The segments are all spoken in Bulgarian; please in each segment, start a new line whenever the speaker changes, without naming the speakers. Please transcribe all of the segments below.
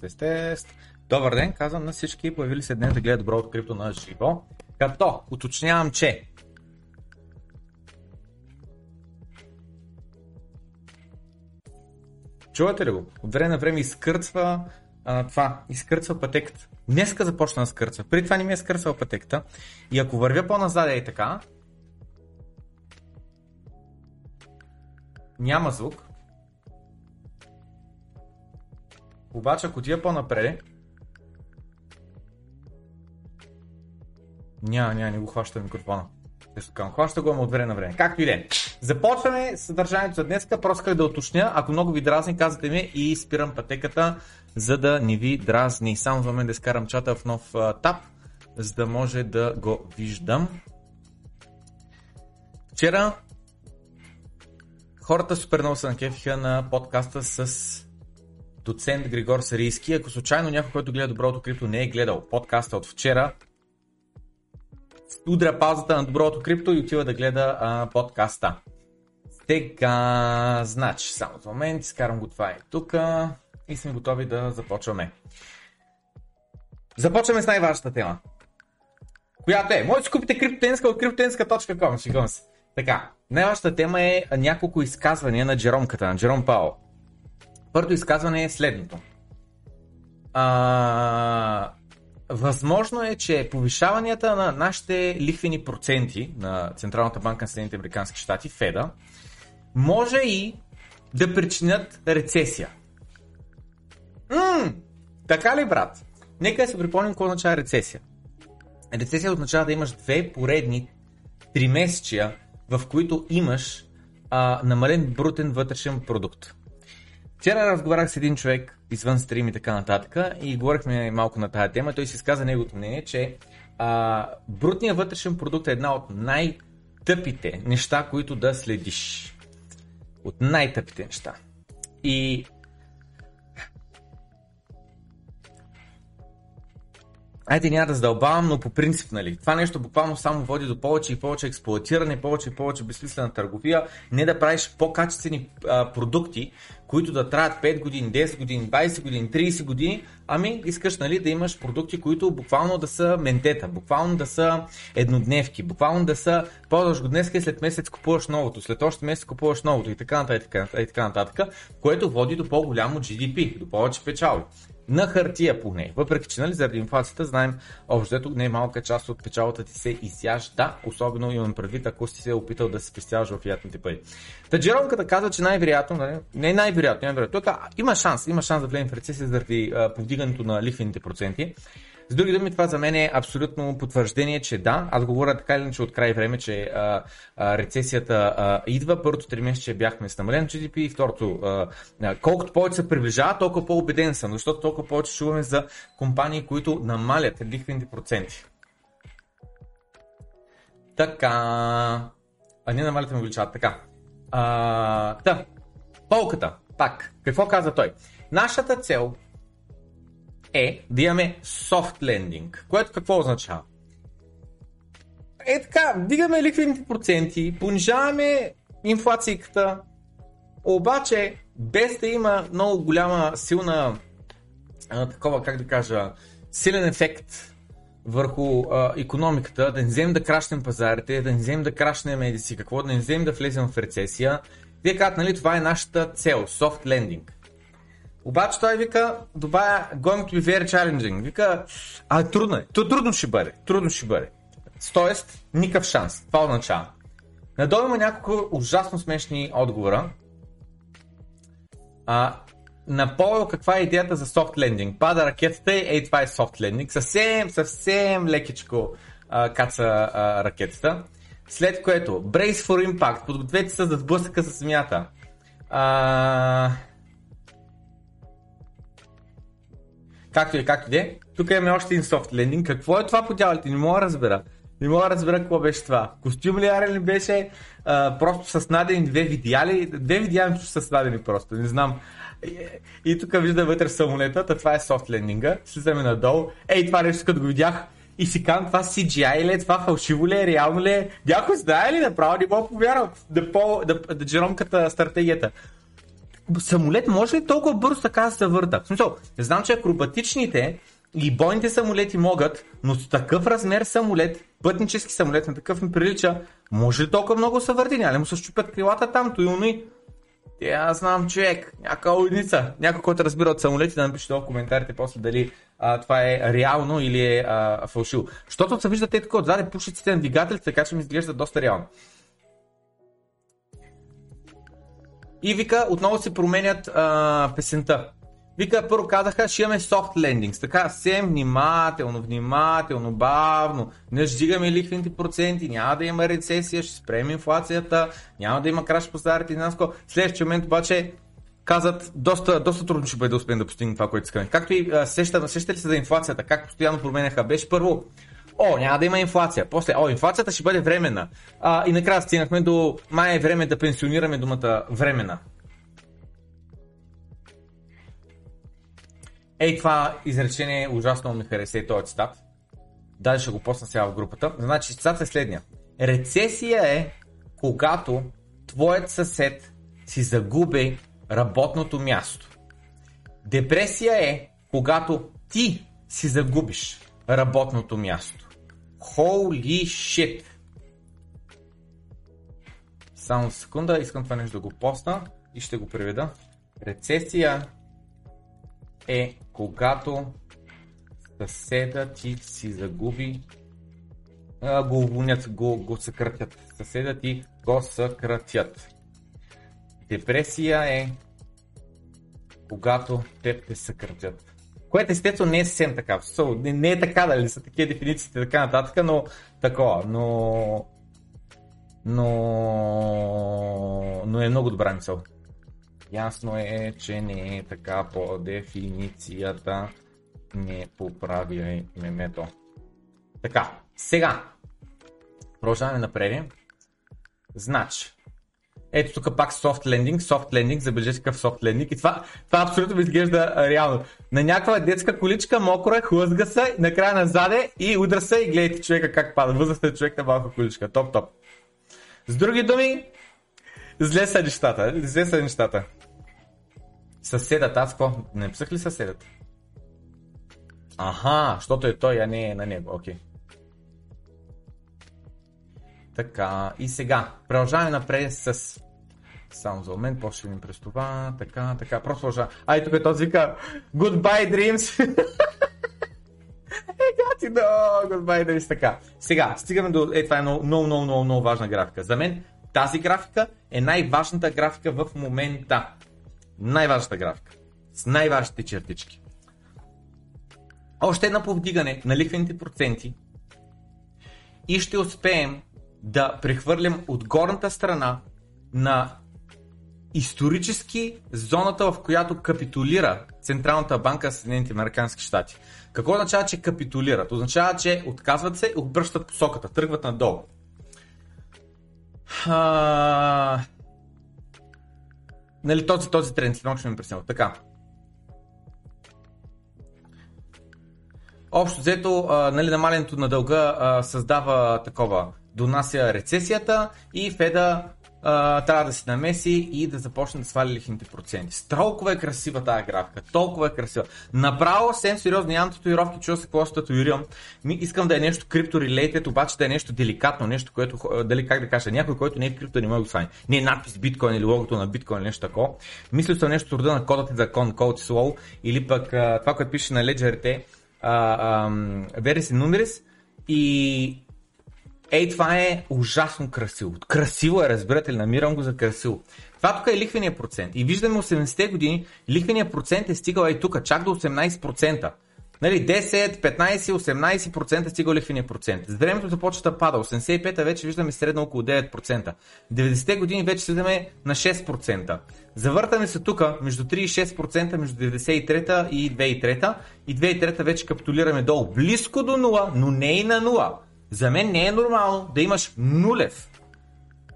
тест, тест. Добър ден, казвам на всички, появили се днес да гледат доброто крипто на живо. Като уточнявам, че Чувате ли го? От време на време изкърцва а, това, изкърцва пътеката. Днеска започна да скърцва. Преди това не ми е скърцвал пътеката. И ако вървя по-назад и така, няма звук. Обаче ако отида по-напред, няма, няма, не го хваща микрофона. Към хваща го, от време на време. Както и да е. Започваме съдържанието за днес. Просто исках да уточня. Ако много ви дразни, казвате ми и спирам пътеката, за да не ви дразни. Само за мен да изкарам чата в нов а, таб, за да може да го виждам. Вчера хората супер много се накефиха на подкаста с доцент Григор Сарийски. Ако случайно някой, който гледа Доброто крипто не е гледал подкаста от вчера, удря паузата на Доброто крипто и отива да гледа а, подкаста. Тега, значи, само за момент, скарам го това и тук и сме готови да започваме. Започваме с най-важната тема. Която е, може да купите криптотенска от криптотенска.com, шегувам се. Така, най-важната тема е няколко изказвания на Джеромката, на Джером Пао. Първото изказване е следното. А, възможно е, че повишаванията на нашите лихвени проценти на Централната банка на Съединените Американски щати, Феда, може и да причинят рецесия. Ммм, така ли, брат? Нека да се припомним какво означава рецесия. Рецесия означава да имаш две поредни три месечия, в които имаш а, намален брутен вътрешен продукт. Вчера разговарях с един човек извън стрим и така нататък и говорихме малко на тази тема. Той си изказа неговото мнение, че а, брутният вътрешен продукт е една от най-тъпите неща, които да следиш. От най-тъпите неща. И Айде няма да задълбавам, но по принцип, нали, това нещо буквално само води до повече и повече експлуатиране, повече и повече безсмислена търговия, не да правиш по-качествени а, продукти, които да траят 5 години, 10 години, 20 години, 30 години, ами искаш нали, да имаш продукти, които буквално да са ментета, буквално да са еднодневки, буквално да са ползваш го днес и след месец купуваш новото, след още месец купуваш новото и така нататък, и така, нататък, което води до по-голямо GDP, до повече печалби на хартия поне. Въпреки, че нали, заради инфлацията знаем, общо не е малка част от печалата ти се изяжда, особено имам предвид, ако си се е опитал да се спестяваш в ятните пари. Та Джеромката каза, че най-вероятно, нали, не най-вероятно, най-вероятно, тук има шанс, има шанс да влезем в рецесия заради повдигането на лихвените проценти. С други думи, това за мен е абсолютно потвърждение, че да, аз говоря така или иначе от край време, че а, а, рецесията а, идва. Първото три месеца бяхме с намален GDP и второто, а, а, колкото повече се приближава, толкова по-убеден съм, защото толкова повече чуваме за компании, които намалят лихвените проценти. Така. А не намалят, ме увеличават. Така. А, да. Полката. Пак. Какво каза той? Нашата цел е да имаме soft lending, което какво означава? Е така, дигаме ликвидните проценти, понижаваме инфлацията, обаче без да има много голяма, силна, а, такова, как да кажа, силен ефект върху а, економиката, да не вземем да крашнем пазарите, да не вземем да крашнем медици, какво, да не вземем да влезем в рецесия. Вие казват, нали, това е нашата цел, soft lending. Обаче той вика, добавя going to be very challenging. Вика, а трудно е. То трудно ще бъде. Трудно ще бъде. Тоест, никакъв шанс. Това означава. Надолу има няколко ужасно смешни отговора. А, на Пол каква е идеята за soft landing? Пада ракетата и ей това е soft landing. Съвсем, съвсем лекичко а, каца а, ракетата. След което, brace for impact, подгответе се за сблъсъка с земята. А, Както и както де. Тук имаме още един софт лендинг. Какво е това по дяволите? Не мога да разбера. Не мога да разбера какво беше това. Костюм ли арен ли беше? А, просто с надени две видеали. Две видеали са с надени просто. Не знам. И, и тук вижда вътре самолета, това е софт лендинга. Слизаме надолу. Ей, това нещо, като го видях, и си казвам, това CGI ли е, това фалшиво ли е, реално ли е. Някой знае ли, направо не мога повярвам да, по, да, да джеромката стратегията. Самолет може ли толкова бързо така да се върта? В смисъл, знам, че акробатичните и бойните самолети могат, но с такъв размер самолет, пътнически самолет на такъв ми прилича, може ли толкова много се върти? Няма ли му се щупят крилата там, то и Те, аз знам човек, някаква уйница, някой, който разбира от самолети, да напише в коментарите после дали а, това е реално или е а, фалшиво. Защото се виждате така отзаде пушиците на двигателите, така че ми изглежда доста реално. И вика, отново се променят а, песента. Вика, първо казаха, ще имаме soft landings. Така, съвсем внимателно, внимателно, бавно. Не ждигаме лихвените проценти, няма да има рецесия, ще спрем инфлацията, няма да има краш по старите динамско. Следващия момент обаче казват, доста, доста трудно ще бъде да успеем да постигнем това, което искаме. Както и сеща, сеща ли се за инфлацията, как постоянно променяха, беше първо, о, няма да има инфлация. После, о, инфлацията ще бъде временна. А, и накрая стигнахме до май е време да пенсионираме думата временна. Ей, това изречение ужасно ми хареса и този цитат. Даже ще го посна сега в групата. Значи, цитат е следния. Рецесия е, когато твоят съсед си загуби работното място. Депресия е, когато ти си загубиш работното място. Holy shit! Само секунда, искам това нещо да го посна и ще го преведа. Рецесия е когато съседа ти си загуби, а, го уволнят, го, го съкратят. Съседа ти го съкратят. Депресия е когато те те съкратят. Което естествено не е съвсем така. Не, не е така, дали са такива дефинициите и така нататък, но такова, но... Но... Но е много добра мисъл. Ясно е, че не е така по дефиницията. Не поправя мемето. Така, сега. Продължаваме напред. Значи, ето тук пак soft landing, soft landing, забележете какъв soft landing и това, това абсолютно ми изглежда реално. На някаква детска количка, мокра, хлъзга се, накрая назаде и удра се и гледайте човека как пада. Възрастен човек на малка количка. Топ, топ. С други думи, зле са нещата. Зле са нещата. Съседът, аз какво? Не писах ли съседът? Аха, защото е той, а не е на него. Окей. Okay. Така, и сега, продължаваме напред с... Само за момент, после ще през това, така, така, просто продължаваме. Ай, тук е този вика, Goodbye Dreams! е, гати, да, Goodbye Dreams, така. Сега, стигаме до... Е, това е много, много, много, много, много важна графика. За мен тази графика е най-важната графика в момента. Най-важната графика. С най-важните чертички. Още едно повдигане на лихвените проценти и ще успеем да прехвърлям от горната страна на исторически зоната, в която капитулира Централната банка на Съединените Американски щати. Какво означава, че капитулират? Означава, че отказват се и обръщат посоката, тръгват надолу. А... Нали, този, този тренд, след ще ми преснял. Така. Общо взето, нали, намалянето на дълга създава такова донася рецесията и Феда а, трябва да се намеси и да започне да сваля лихните проценти. Толкова е красива тази графика, толкова е красива. Направо съвсем сериозно, нямам татуировки, чува се какво ще татуирам. Искам да е нещо крипто related, обаче да е нещо деликатно, нещо, което, дали как да кажа, някой, който не е крипто, не може да сване. Не е надпис биткоин или логото на биткоин или нещо такова. Мисля съм нещо рода на кодът за кон, код slow или пък а, това, което пише на леджерите, Верес и Numeris и Ей, това е ужасно красиво. Красиво е, разбирате ли, намирам го за красиво. Това тук е лихвения процент. И виждаме 80-те години, лихвения процент е стигал и тук, чак до 18%. Нали, 10, 15, 18% е стигал лихвения процент. С времето започва да пада. 85-та вече виждаме средно около 9%. 90-те години вече слизаме на 6%. Завъртаме се тук между 3 и 6% между 93-та и 2003-та. И 2003-та вече капитулираме долу. Близко до 0, но не и на 0. За мен не е нормално да имаш нулев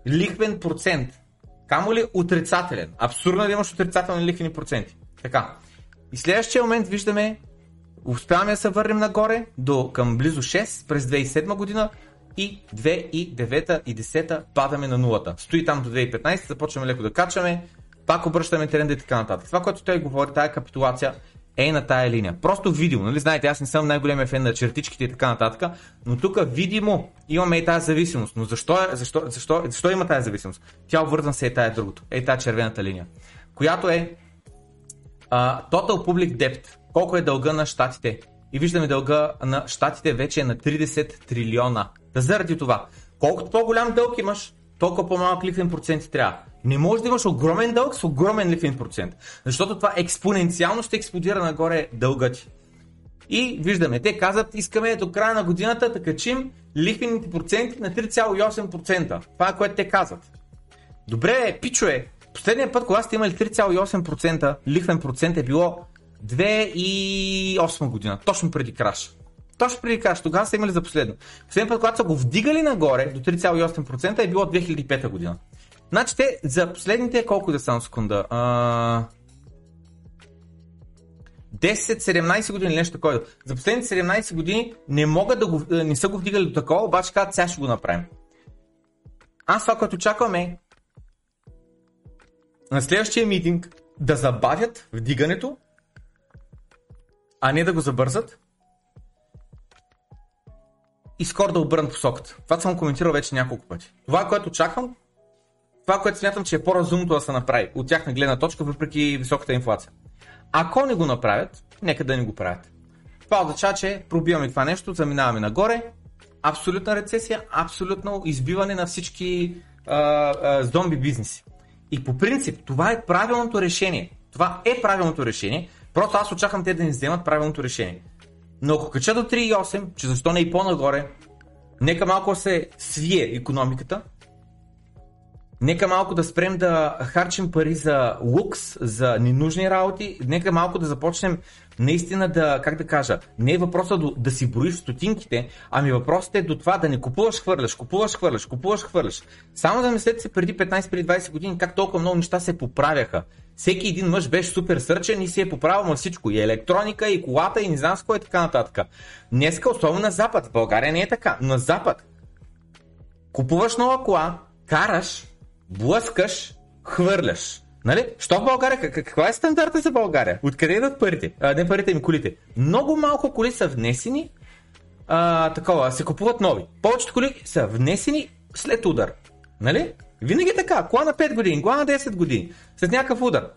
лихвен процент. Камо ли отрицателен? Абсурдно е да имаш отрицателни лихвени проценти. Така. И следващия момент виждаме, успяваме да се върнем нагоре до към близо 6 през 2007 година и 2009 и 10 падаме на нулата. Стои там до 2015, започваме леко да качаме, Пак обръщаме тренда и така нататък. Това, което той говори, тая капитулация е на тая линия. Просто видимо, нали знаете, аз не съм най-големия фен на чертичките и така нататък, но тук видимо имаме и тази зависимост. Но защо, е, защо, защо, защо има тази зависимост? Тя обвързана се е тая другото, е тая червената линия, която е uh, Total Public Debt. Колко е дълга на щатите? И виждаме дълга на щатите вече е на 30 трилиона. Да заради това, колкото по-голям дълг имаш, толкова по-малък лихвен процент трябва. Не можеш да имаш огромен дълг с огромен лихвен процент, защото това експоненциално ще експлодира нагоре дълга ти. И виждаме, те казват, искаме до края на годината да качим лихвените проценти на 3,8%. Това е което те казват. Добре, пичове, последния път, когато сте имали 3,8% лихвен процент е било 2008 година, точно преди краш. Точно преди краш, тогава са имали за последно. Последния път, когато са го вдигали нагоре до 3,8% е било 2005 година. Значи те за последните колко да само секунда? А... 10-17 години, нещо такова. За последните 17 години не могат да го, не са го вдигали до такова, обаче казват, сега ще го направим. Аз това, което очаквам е на следващия митинг да забавят вдигането, а не да го забързат и скоро да обърнат посоката. Това съм коментирал вече няколко пъти. Това, което очаквам, това, което смятам, че е по-разумното да се направи от тяхна гледна точка, въпреки високата инфлация. Ако не го направят, нека да не го правят. Това означава, че пробиваме това нещо, заминаваме нагоре, абсолютна рецесия, абсолютно избиване на всички а, а, зомби бизнеси. И по принцип, това е правилното решение. Това е правилното решение, просто аз очаквам те да ни вземат правилното решение. Но ако кача до 3,8, че защо не и по-нагоре, нека малко се свие економиката, Нека малко да спрем да харчим пари за лукс, за ненужни работи. Нека малко да започнем наистина да, как да кажа, не е въпросът да, да си броиш стотинките, ами въпросът е до това да не купуваш, хвърляш, купуваш, хвърляш, купуваш, хвърляш. Само да мислете се преди 15-20 години как толкова много неща се поправяха. Всеки един мъж беше супер сърчен и си е поправил на всичко. И електроника, и колата, и не знам с кое така нататък. Днеска, особено на Запад, в България не е така, на Запад. Купуваш нова кола, караш, блъскаш, хвърляш. Нали? Що в България? Каква е стандарта за България? Откъде идват парите? А, не парите ми, колите. Много малко коли са внесени, а, такова, се купуват нови. Повечето коли са внесени след удар. Нали? Винаги е така. Кола на 5 години, кола на 10 години. След някакъв удар.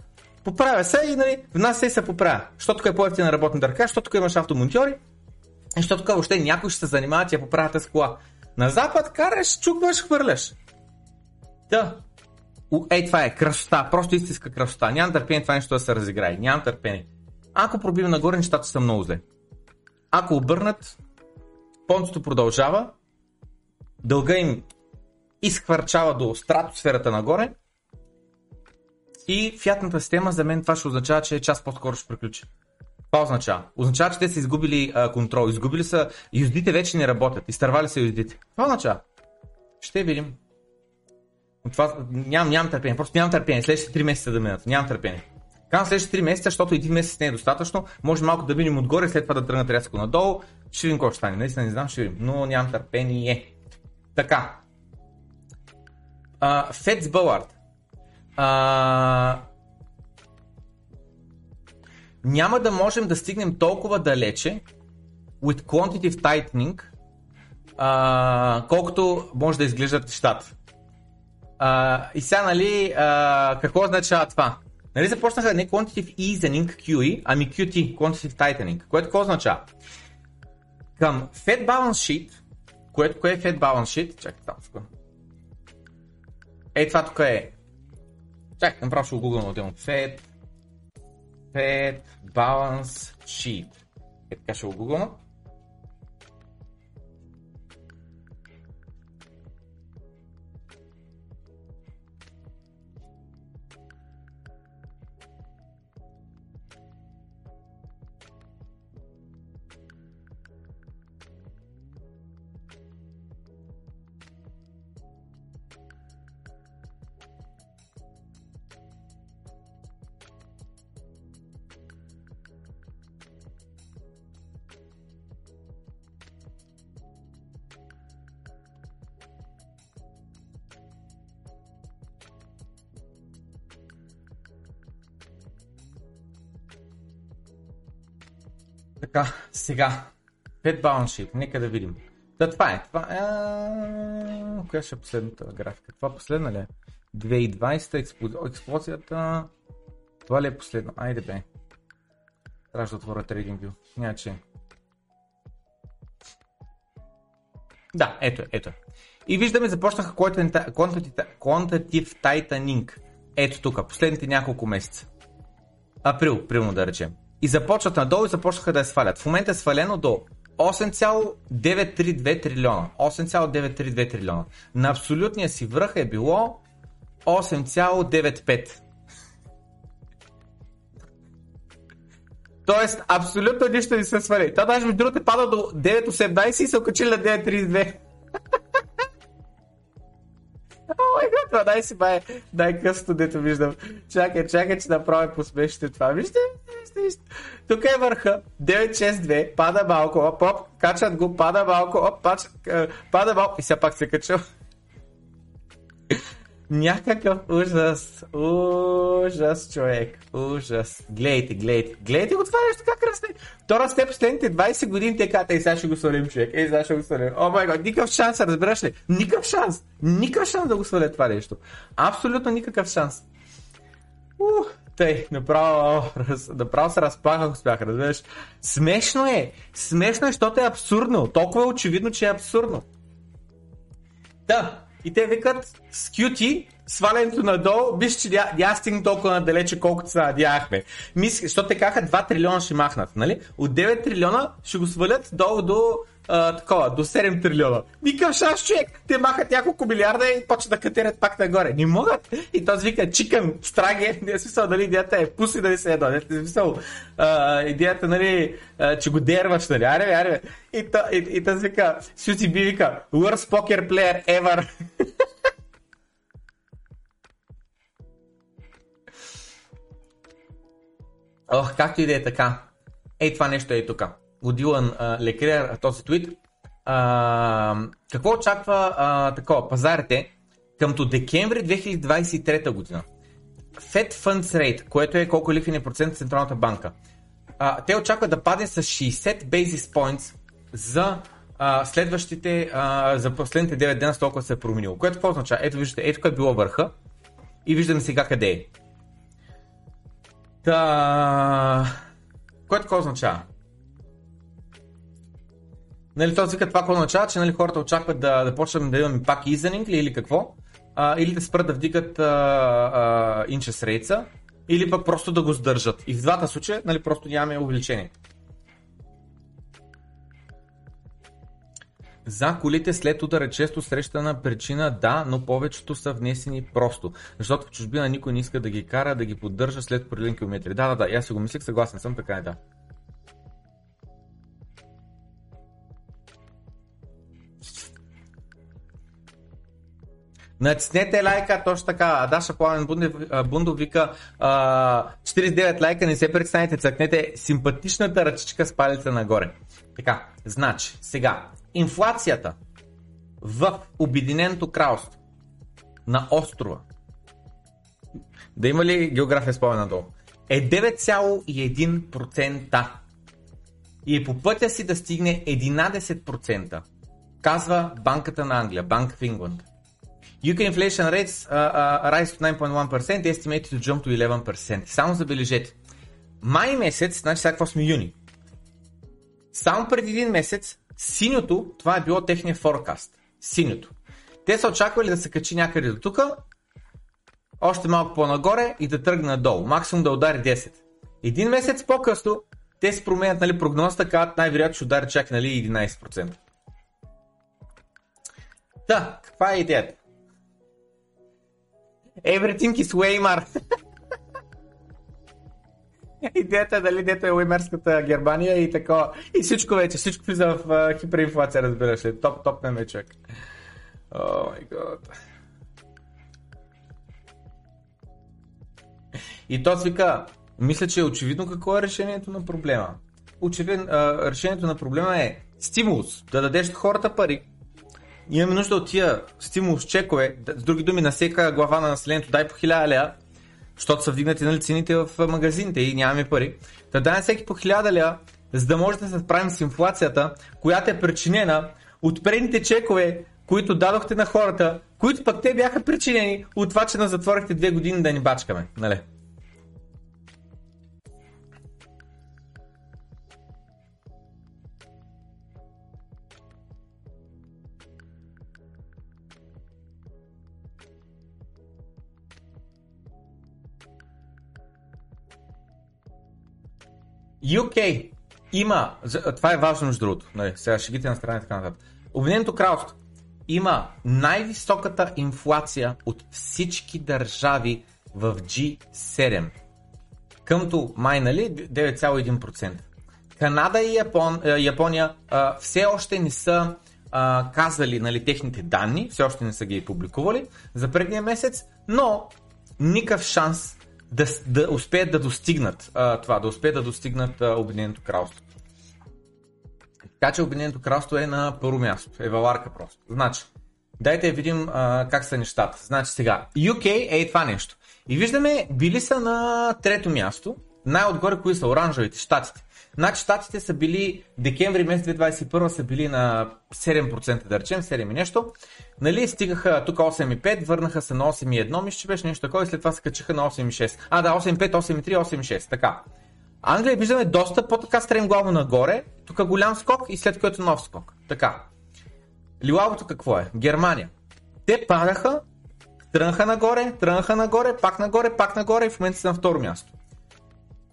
Поправя се и нали, в нас се поправя. Защото е по-ефтина работна ръка, защото тук имаш автомонтьори, и защото тук въобще някой ще се занимава, ти я поправят с кола. На запад караш, чукваш, хвърляш. Да. Ей, това е красота, просто истинска красота. Нямам търпение това нещо да се разиграе. Нямам търпение. Ако пробивам нагоре, нещата са много зле. Ако обърнат, понцето продължава, дълга им изхвърчава до стратосферата нагоре и фиатната система за мен това ще означава, че час по-скоро ще приключи. Това означава? Означава, че те са изгубили а, контрол, изгубили са, юздите вече не работят, изтървали са юздите. Това означава? Ще видим. Това, ням, нямам търпение, просто нямам търпение. Следващите 3 месеца да минат. Нямам търпение. Казвам следващите 3 месеца, защото един месец не е достатъчно. Може малко да минем отгоре, след това да тръгнат рязко надолу. Ще видим какво ще стане. Наистина не знам, ще видим. Но нямам търпение. Така. Uh, Федс Бълард. Няма да можем да стигнем толкова далече with quantitative tightening, uh, колкото може да изглеждат нещата. А, и сега, нали, а, какво означава това? Нали започнаха не Quantitative Easing QE, ами QT, Quantitative Tightening, което какво означава? Към Fed Balance Sheet, което кое е Fed Balance Sheet? Чакай, там секунда. Ей, това тук е. Чакай, направо ще го гугълна отделно. Fed, Fed Balance Sheet. Е, така ще го гугълна. Така, сега. Fed balance sheet, нека да видим. Да, това е. Това е... Коя ще е последната графика? Това последна ли е? 2020 експлозията. Това ли е последно? Айде бе. Трябва да отворя TradingView. Няма че. Да, ето е, ето е. И виждаме, започнаха Quantitative Tightening. Ето тук, последните няколко месеца. Април, примерно да речем. И започват надолу и започнаха да я свалят. В момента е свалено до 8,932 трилиона. 8,932 трилиона. На абсолютния си връх е било 8,95. Тоест, абсолютно нищо не се свали. Това даже между другото е пада до 9,18 и се окачили на 9,32. О май гад, 12 бай, най-късто дето виждам. Чакай, чакай, че направя посмешите това. Вижте. Тук е върха. 962, пада малко, оп, оп, качат го, пада малко, оп, пач, пада малко и сега пак се качва. Някакъв ужас. Ужас, човек. Ужас. Гледайте, гледайте. Гледайте го това нещо как расте. То расте последните 20 години, те казват, ей сега ще го свалим, човек. Ей сега ще го свалим. О май гад, никакъв шанс, разбираш ли? Никакъв шанс. Никакъв шанс да го сваля това нещо. Абсолютно никакъв шанс. Ух, тъй, направо, направо се разплахах, успях, разбираш. Смешно е. Смешно е, защото е абсурдно. Толкова е очевидно, че е абсурдно. Да, и те викат с свалянето надолу, виж, че я стигна толкова надалече, колкото се надяхме. Мисля, защото те каха 2 трилиона ще махнат, нали? От 9 трилиона ще го свалят долу до а, такова, до 7 трилиона. Никакъв шанс, човек. Те махат няколко милиарда и почват да катерят пак нагоре. Не могат. И този вика, чикам, страге. Не е смисъл, нали, идеята е пуси да се едно. Не е смисъл, а, идеята, нали, а, че го дерваш, нали. Аре, аре. И, то, и, и този вика, Сюси Би вика, worst poker player ever. Ох, както и да е така. Ей, това нещо е тук от Дилан Лекрер този твит. А, какво очаква а, такова, пазарите къмто декември 2023 година? Fed Funds Rate, което е колко лихвения процент на Централната банка. А, те очакват да падне с 60 basis points за а, следващите, а, за последните 9 дена с толкова се е променило. Което какво означава? Ето виждате, ето кое е било върха и виждаме сега къде е. Та... Което какво означава? Нали, този вика това какво означава, че нали, хората очакват да, да почнем да имаме пак изенинг или какво, а, или да спрат да вдигат инчес рейца, или пък просто да го сдържат. И в двата случая нали, просто нямаме увеличение. За колите след удар е често срещана причина, да, но повечето са внесени просто. Защото в чужбина никой не иска да ги кара, да ги поддържа след определен километри. Да, да, да, аз си го мислех, съгласен съм, така е, да. Натиснете лайка, точно така. Даша Пламен Бундов вика 49 лайка, не се представите, цъкнете симпатичната ръчичка с палеца нагоре. Така, значи, сега, инфлацията в Обединеното кралство на острова, да има ли география спомен надолу, е 9,1% и е по пътя си да стигне 11%, казва Банката на Англия, Банк в England. UK inflation rates uh, uh, rise to 9.1%, estimated to jump to 11%. Само забележете. Май месец, значи сега какво сме юни. Само преди един месец, синьото, това е било техния форкаст. Синьото. Те са очаквали да се качи някъде до тук, още малко по-нагоре и да тръгне надолу. Максимум да удари 10. Един месец по-късно, те се променят нали, прогнозата, казват най-вероятно ще удари чак нали, 11%. Да, каква е идеята? Everything is Weimar. Идеята е дали дето е Уеймарската Германия и така. И всичко вече, всичко влиза в uh, хиперинфлация, разбираш ли. Топ, топ не ме човек. О май гад. И то вика, мисля, че е очевидно какво е решението на проблема. Очевидно, решението на проблема е стимулус, да дадеш хората пари, имаме нужда от тия стимул с чекове, с други думи на всека глава на населението дай по 1000 лея, защото са вдигнати нали, цените в магазините и нямаме пари. Да дай всеки по 1000 лея, за да може да се справим с инфлацията, която е причинена от предните чекове, които дадохте на хората, които пък те бяха причинени от това, че на затворихте две години да ни бачкаме. Нали? UK има, това е важно между другото, нали, сега шегите на страна и така нататък. Обединеното кралство има най-високата инфлация от всички държави в G7. Къмто май, нали, 9,1%. Канада и Япон, е, Япония а, все още не са а, казали нали, техните данни, все още не са ги публикували за предния месец, но никакъв шанс да, да успеят да достигнат а, това, да успеят да достигнат а, Обединеното кралство. Така че Обединеното кралство е на първо място, е валарка просто. Значи, дайте да видим а, как са нещата. Значи сега, UK е това нещо. И виждаме, били са на трето място, най-отгоре кои са оранжевите, щатите. Значи щатите са били, декември месец 2021 са били на 7% да речем, 7 и нещо. Нали, стигаха тук 8,5, върнаха се на 8,1, мисля, че беше нещо такова и след това се качиха на 8,6. А, да, 8,5, 8,3, 8,6, така. Англия виждаме доста по-така стремглаво нагоре, тук голям скок и след което нов скок. Така. Лилавото какво е? Германия. Те падаха, тръгнаха нагоре, тръгнаха нагоре, пак нагоре, пак нагоре и в момента са на второ място.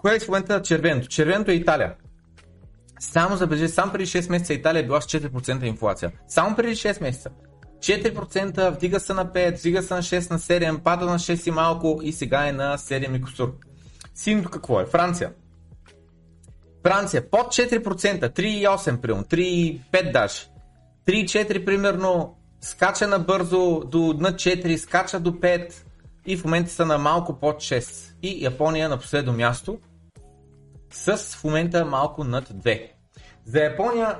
Кое е в момента червеното? Червеното е Италия. Само забележи, само преди 6 месеца Италия е била с 4% инфлация. Само преди 6 месеца. 4%, вдига се на 5, вдига се на 6, на 7, пада на 6 и малко и сега е на 7 и косур. Синото какво е? Франция. Франция под 4%, 3,8 примерно, 3,5 даже. 3,4 примерно, скача на бързо до на 4, скача до 5 и в момента са на малко под 6. И Япония на последно място с в момента малко над 2. За Япония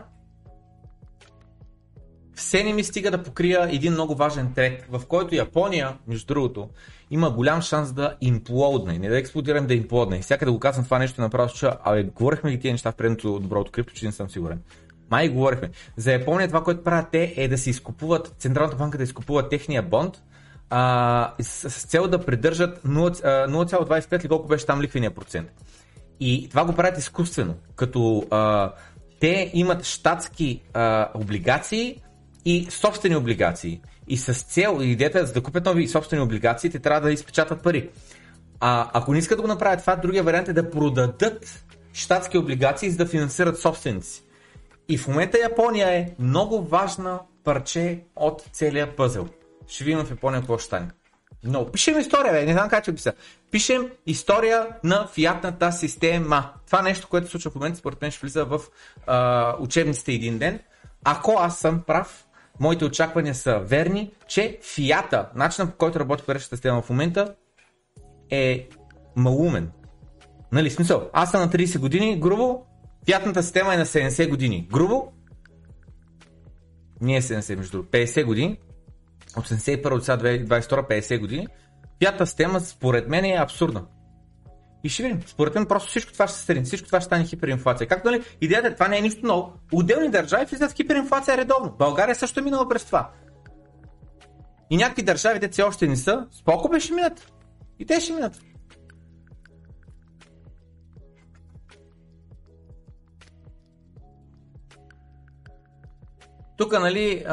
все не ми стига да покрия един много важен трек, в който Япония, между другото, има голям шанс да имплодне, не да експлодирам, да имплодне. Всяка да го казвам това нещо направо, че абе, говорихме ги тези неща в предното доброто крипто, че не съм сигурен. Май говорихме. За Япония това, което правят те е да се изкупуват, Централната банка да изкупува техния бонд, а, с, с цел да придържат 0,25 или колко беше там лихвения процент. И това го правят изкуствено, като а, те имат щатски а, облигации и собствени облигации. И с цел, идеята за да купят нови собствени облигации, те трябва да изпечатат пари. А ако не искат да го направят това, другия вариант е да продадат щатски облигации, за да финансират собственици. И в момента Япония е много важна парче от целия пъзел. Ще видим в Япония какво ще стане. Но пишем история, бе. не знам как ще писа. Пишем история на фиатната система. Това нещо, което случва в момента, според мен ще влиза в а, учебниците един ден. Ако аз съм прав, моите очаквания са верни, че фията, начинът по който работи паричната система в момента е малумен. Нали, смисъл, аз съм на 30 години, грубо, фиатната система е на 70 години. Грубо, ние 70 между 50 години, от 71 до 2022 50 години, пятата система според мен е абсурдна. И ще видим. Според мен просто всичко това ще се стрени, всичко това ще стане хиперинфлация. Както нали, идеята е, това не е нищо ново. Отделни държави влизат в хиперинфлация редовно. България също е минала през това. И някакви държави, те все още не са, споко ще минат. И те ще минат. Тук, нали,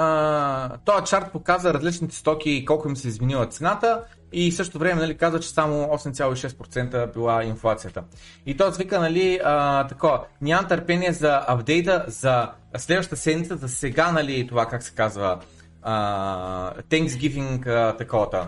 този чарт показва различните стоки и колко им се изменила цената и също време нали, казва, че само 8,6% била инфлацията. И той вика, нали, а, такова, нямам търпение за апдейта за следващата седмица, за сега, нали, това как се казва, а, Thanksgiving а, таковата.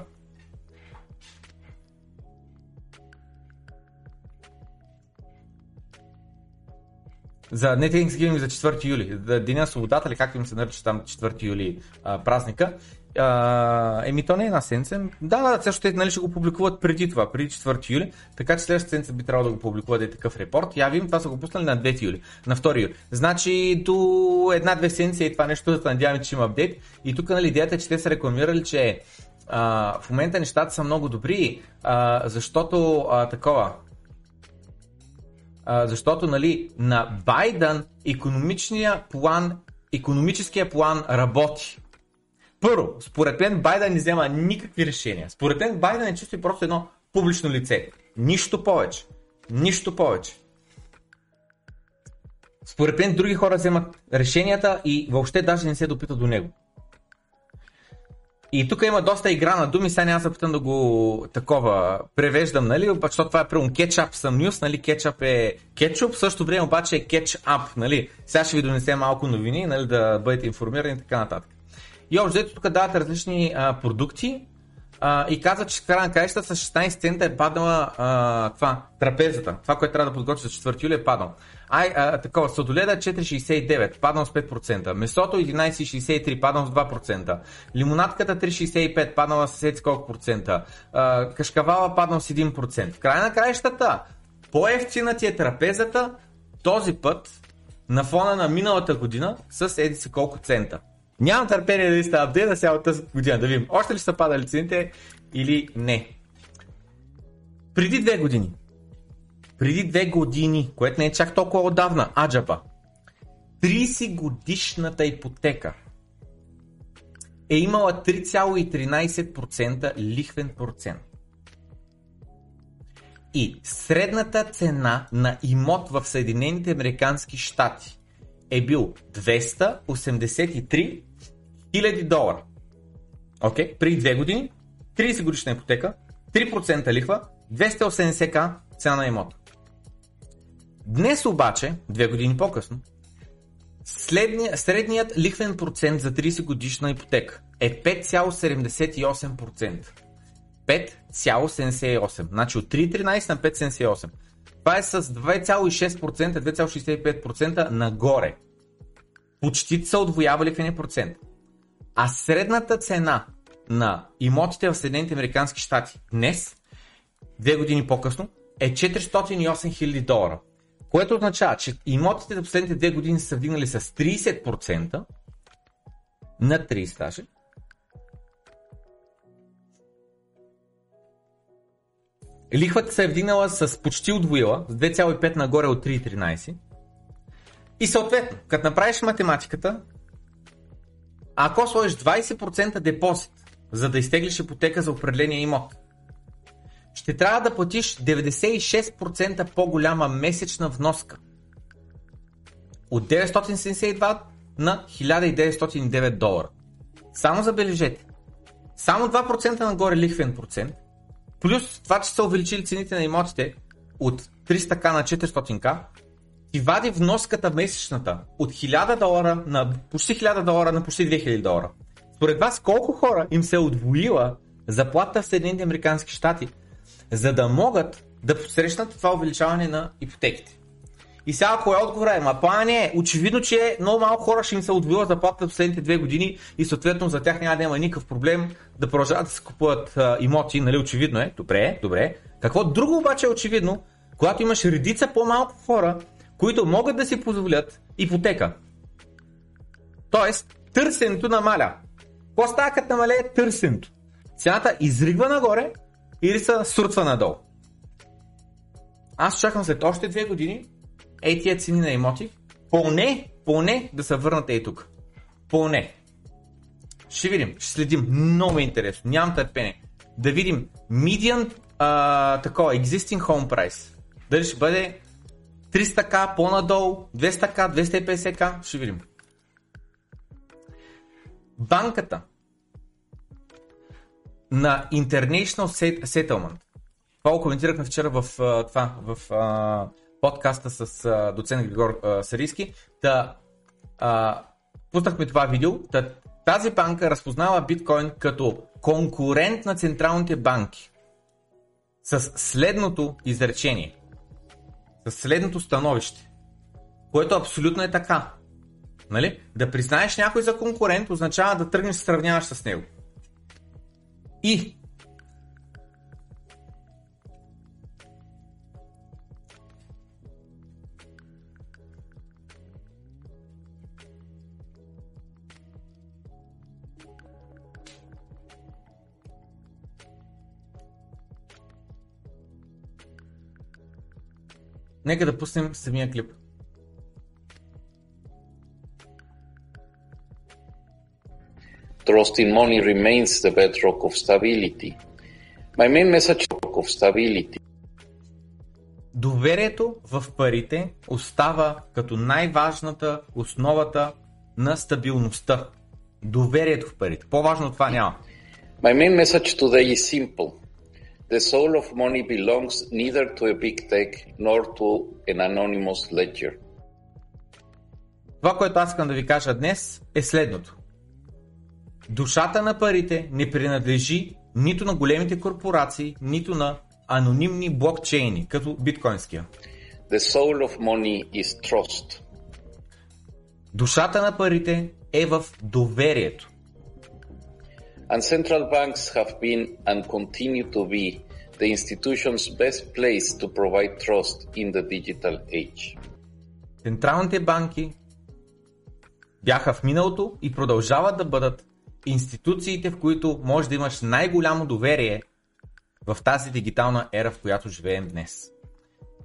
За не Thanksgiving, за 4 юли. Деня на свободата, или както им се нарича там 4 юли а, празника. А, еми то не е една седмица. Да, да, също те нали, ще го публикуват преди това, преди 4 юли, така че следващата седмица би трябвало да го публикуват е такъв репорт. Я видим, това са го пуснали на 2 юли, на 2 юли. Значи до една-две седмици е това нещо, да надяваме, че има апдейт. И тук нали, идеята е, че те са рекламирали, че а, в момента нещата са много добри, а, защото а, такова, защото нали, на Байден економичния план, економическия план работи. Първо, според мен Байден не взема никакви решения. Според мен Байден е чисто и просто едно публично лице. Нищо повече. Нищо повече. Според мен други хора вземат решенията и въобще даже не се допитат до него. И тук има доста игра на думи, сега няма се опитам да го такова превеждам, нали, защото това е прямо кетчап съм нюс, нали, кетчап е кетчуп, в същото време обаче е кетчап, нали. Сега ще ви донесе малко новини, нали, да бъдете информирани и така нататък. И общо тук дават различни а, продукти, и каза, че в края на краищата с 16 цента е паднала а, това, трапезата. Това, което трябва да подготви за 4 юли е паднал. Ай, а, такова, сладоледа 4,69, паднал с 5%. Месото 11,63, паднал с 2%. Лимонадката 3,65, паднала с 7 колко процента. А, кашкавала паднал с 1%. В края на краищата, по-ефтина ти е трапезата, този път на фона на миналата година с еди си колко цента. Нямам търпение да ли сте апдейта сега от тази година, да видим още ли са падали цените или не. Преди две години, преди две години, което не е чак толкова отдавна, аджапа, 30 годишната ипотека е имала 3,13% лихвен процент. И средната цена на имот в Съединените Американски щати е бил 283 000 долара. Окей, okay? преди две години, 30 годишна ипотека, 3% лихва, 280к цена на имота. Днес обаче, две години по-късно, следния, средният лихвен процент за 30 годишна ипотека е 5,78%. 5,78. Значи от 3,13 на 5,78. Това е с 2,6%, 2,65% нагоре. Почти са отвоява лихвения процент. А средната цена на имотите в Съединените Американски щати днес, две години по-късно, е 408 000 долара. Което означава, че имотите за последните две години са вдигнали с 30% на 30 даже. Лихвата се е вдигнала с почти отвоила, с 2,5 нагоре от 3,13. И съответно, като направиш математиката, ако сложиш 20% депозит, за да изтеглиш ипотека за определения имот, ще трябва да платиш 96% по-голяма месечна вноска. От 972 на 1909 долара. Само забележете. Само 2% нагоре лихвен процент, плюс това, че са увеличили цените на имотите от 300к на 400к, ти вади вноската месечната от 1000 долара на почти 1000 долара на почти 2000 долара. Според вас колко хора им се е отвоила заплата в Съединените Американски щати, за да могат да посрещнат това увеличаване на ипотеките? И сега кой е отговора е? Ма плана не е. Очевидно, че много малко хора ще им се отвоила заплата в последните две години и съответно за тях няма да има никакъв проблем да продължават да се купуват а, имоти, нали очевидно е. Добре, добре. Какво друго обаче е очевидно, когато имаш редица по-малко хора, които могат да си позволят ипотека. Тоест, търсенето намаля. Какво става като намалее търсенето? Цената изригва нагоре или се сурцва надолу. Аз чакам след още две години ей тия цени на имоти, поне, поне да се върнат ей тук. Поне. Ще видим, ще следим. Много е интересно. Нямам търпение. Да видим median такова, existing home price. Дали ще бъде 300к по-надолу, 200к, 250к, ще видим. Банката на International Settlement. Това го коментирахме вчера в, това, в uh, подкаста с uh, доцент Григор uh, Сарийски. Uh, пуснахме това видео. Да, тази банка разпознава биткоин като конкурент на централните банки. С следното изречение с следното становище, което абсолютно е така. Нали? Да признаеш някой за конкурент означава да тръгнеш да сравняваш с него. И Нека да пуснем самия клип.
Trust in money remains the bedrock of stability. My main message of stability.
Доверието в парите остава като най-важната основата на стабилността. Доверието в парите. По-важно от това няма.
My main message today is simple. The soul of money belongs neither to a big tech nor to an anonymous ledger.
Това, което аз искам да ви кажа днес е следното. Душата на парите не принадлежи нито на големите корпорации, нито на анонимни блокчейни, като биткоинския.
The soul of money is trust.
Душата на парите е в доверието.
And central banks have been and continue to be the institution's best place to provide trust in the digital age.
Централните банки бяха в миналото и продължават да бъдат институциите, в които може да имаш най-голямо доверие в тази дигитална ера, в която живеем днес.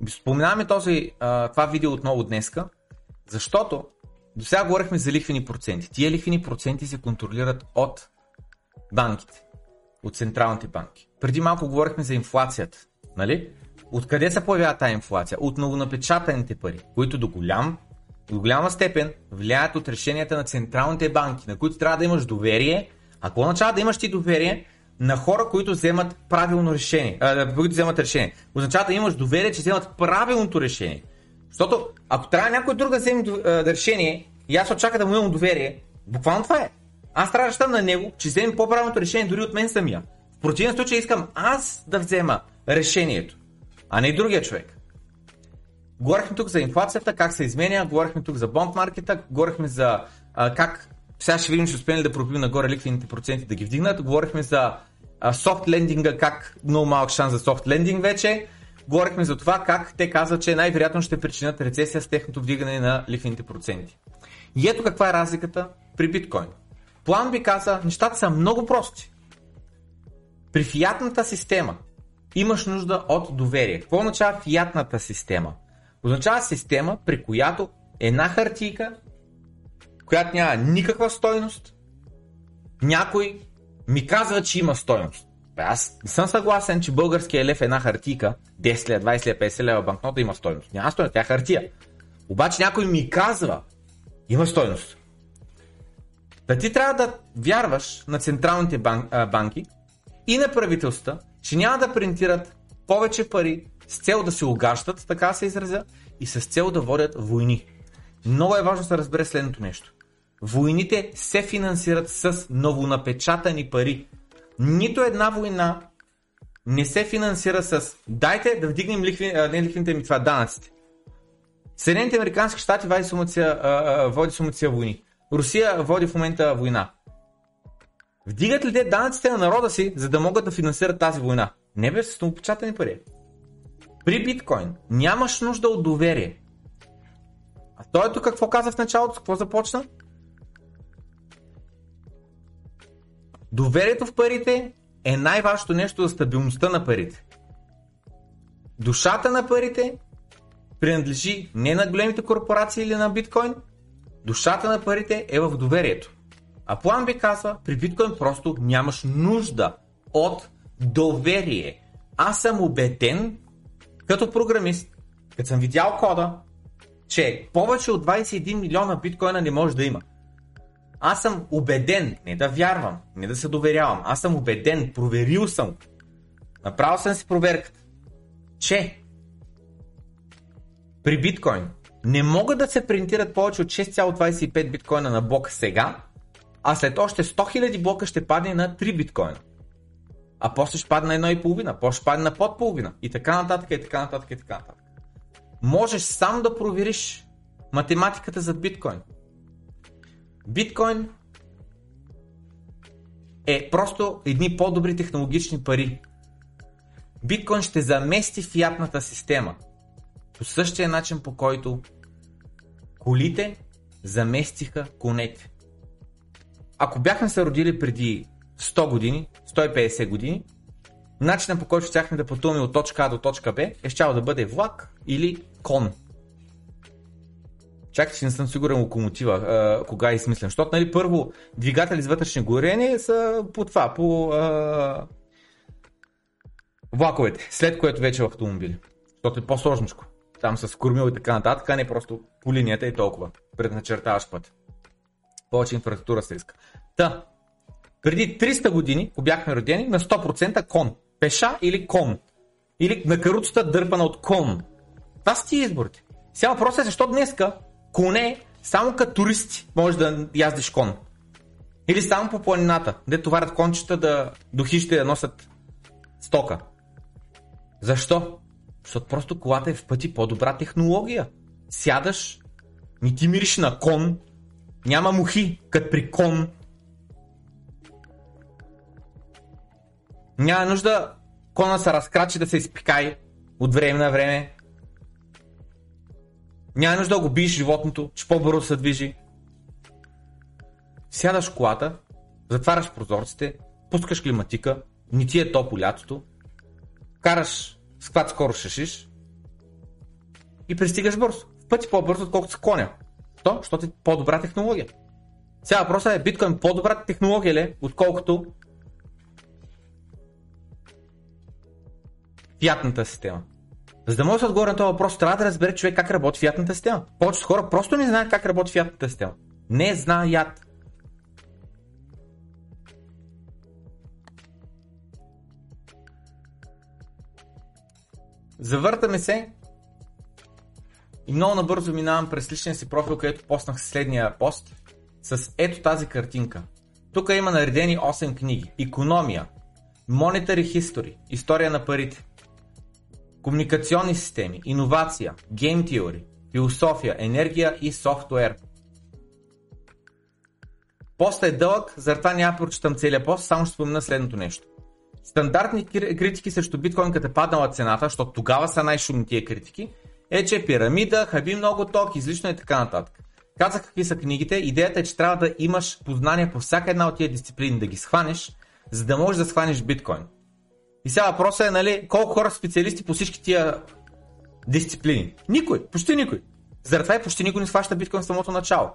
Споменаваме този, това видео отново днеска, защото до сега говорихме за лихвени проценти. Тия лихвени проценти се контролират от банките, от централните банки. Преди малко говорихме за инфлацията. Нали? Откъде се появява тази инфлация? От новонапечатаните пари, които до, голям, до голяма степен влияят от решенията на централните банки, на които трябва да имаш доверие. А какво означава да имаш ти доверие на хора, които вземат правилно решение, а, които вземат решение? Означава да имаш доверие, че вземат правилното решение. Защото ако трябва някой друг да вземе решение и аз очаквам да му имам доверие, буквално това е. Аз трябва да на него, че вземе по-правилното решение дори от мен самия. В противен случай искам аз да взема решението, а не другия човек. Говорихме тук за инфлацията, как се изменя, говорихме тук за бонд маркета, говорихме за а, как сега ще видим, че успели да пробивим нагоре ликвените проценти да ги вдигнат. Говорихме за софт лендинга, как много малък шанс за софт лендинг вече. Говорихме за това как те казват, че най-вероятно ще причинят рецесия с техното вдигане на лихвените проценти. И ето каква е разликата при биткоин. План ви каза, нещата са много прости. При фиатната система имаш нужда от доверие. Какво означава фиатната система? Означава система, при която една хартийка, която няма никаква стойност, някой ми казва, че има стойност. Аз не съм съгласен, че българския лев е една хартийка, 10 лева, 20 лева, 50 лева банкнота има стойност. Няма стойност, тя е хартия. Обаче някой ми казва, има стойност. Да ти трябва да вярваш на централните бан, а, банки и на правителства, че няма да принтират повече пари с цел да се огащат, така се изразя, и с цел да водят войни. Много е важно да се разбере следното нещо. Войните се финансират с новонапечатани пари. Нито една война не се финансира с дайте да вдигнем лихви, не лихвите ми, това данъците. Съединените Американски щати води сумация, води сумация войни. Русия води в момента война. Вдигат ли те данъците на народа си, за да могат да финансират тази война? Не бе с новопечатани пари. При биткоин нямаш нужда от доверие. А той тук какво каза в началото? Какво започна? Доверието в парите е най-важното нещо за стабилността на парите. Душата на парите принадлежи не на големите корпорации или на биткоин, душата на парите е в доверието. А план би казва, при биткоин просто нямаш нужда от доверие. Аз съм убеден, като програмист, като съм видял кода, че повече от 21 милиона биткоина не може да има. Аз съм убеден, не да вярвам, не да се доверявам, аз съм убеден, проверил съм, направил съм си проверката, че при биткоин не могат да се принтират повече от 6,25 биткоина на блок сега, а след още 100 000 блока ще падне на 3 биткоина. А после ще падне на 1,5, после ще падне на под половина. И така нататък, и така нататък, и така нататък. Можеш сам да провериш математиката за биткоин. Биткоин е просто едни по-добри технологични пари. Биткоин ще замести фиатната система. По същия начин по който колите заместиха конете. Ако бяхме се родили преди 100 години, 150 години, начинът по който щяхме да пътуваме от точка А до точка Б е щял да бъде влак или кон? Чакай, че не съм сигурен локомотива, а, кога е измислен. Защото, нали, първо, двигатели с вътрешни горение са по това, по а, влаковете, след което вече в автомобили. Защото е по-сложничко. Там с кормил и така нататък, а не просто по линията и толкова. Предначертаваш път. Повече инфраструктура се иска. Та, преди 300 години, ако бяхме родени, на 100% кон. Пеша или кон. Или на каруцата дърпана от кон. Това са ти изборите. Сега въпросът е защо днеска коне само като туристи може да яздиш кон. Или само по планината, де товарят кончета да до хищите да носят стока. Защо? Защото просто колата е в пъти по-добра технология. Сядаш, ми ти мириш на кон, няма мухи, като при кон. Няма нужда кона се разкрачи да се изпикай от време на време. Няма нужда да го биеш животното, че по-бързо се движи. Сядаш в колата, затваряш прозорците, пускаш климатика, ни ти е топло лятото, караш с каква скоро шашиш и пристигаш бързо. В пъти по-бързо, отколкото с коня. То, защото е по-добра технология. Сега въпросът е биткоин по-добра технология ли, отколкото фиатната система. За да може да отговоря на този въпрос, трябва да разбере човек как работи фиатната система. Повечето хора просто не знаят как работи фиатната система. Не знаят. Завъртаме се и много набързо минавам през личния си профил, където поснах следния пост с ето тази картинка. Тук има наредени 8 книги. Економия, Monetary History, История на парите, комуникационни системи, иновация, гейм теории, философия, енергия и софтуер. Пост е дълъг, затова няма прочитам целият пост, само ще спомена следното нещо. Стандартни критики срещу биткоин, като е паднала цената, защото тогава са най-шумни тия критики, е, че пирамида, хаби много ток, излишно и така нататък. Казах какви са книгите. Идеята е, че трябва да имаш познание по всяка една от тия дисциплини, да ги схванеш, за да можеш да схванеш биткоин. И сега въпросът е, нали, колко хора специалисти по всички тия дисциплини? Никой, почти никой. Заради това и почти никой не схваща биткоин в самото начало.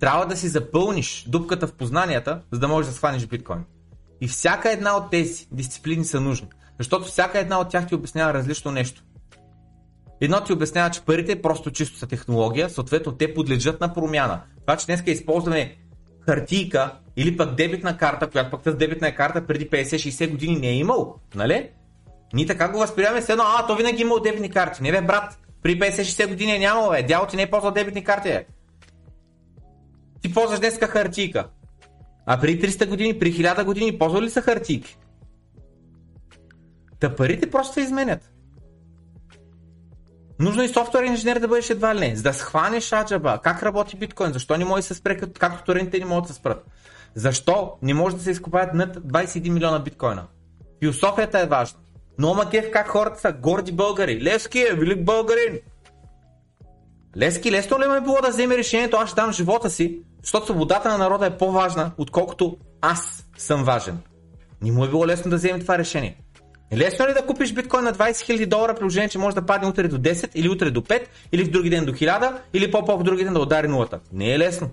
Трябва да си запълниш дупката в познанията, за да можеш да схванеш биткоин. И всяка една от тези дисциплини са нужни. Защото всяка една от тях ти обяснява различно нещо. Едно ти обяснява, че парите просто чисто са технология, съответно те подлежат на промяна. Това, че днес използваме хартийка или пък дебитна карта, която пък тази дебитна карта преди 50-60 години не е имал, нали? Ние така го възприемаме с едно, а, то винаги е имал дебитни карти. Не бе, брат, при 50-60 години е нямало, бе. Дяло ти не е ползвал дебитни карти, е. Ти ползваш днеска хартийка. А при 300 години, при 1000 години ползвали ли са хартийки? Та парите просто се изменят. Нужно и софтуер инженер да бъдеш едва ли не, за да схванеш аджаба, как работи биткоин, защо не може да се спре, както торените не могат да се спрат. Защо не може да се изкупаят над 21 милиона биткоина? Философията е важна. Но макев как хората са горди българи. Левски е велик българин. Лески, лесно ли ме е било да вземе решението, аз ще дам живота си, защото свободата на народа е по-важна, отколкото аз съм важен. Не му е било лесно да вземе това решение. Лесно ли да купиш биткоин на 20 000 долара, приложение, че може да падне утре до 10, или утре до 5, или в други ден до 1000, или по-по в други ден да удари нулата? Не е лесно.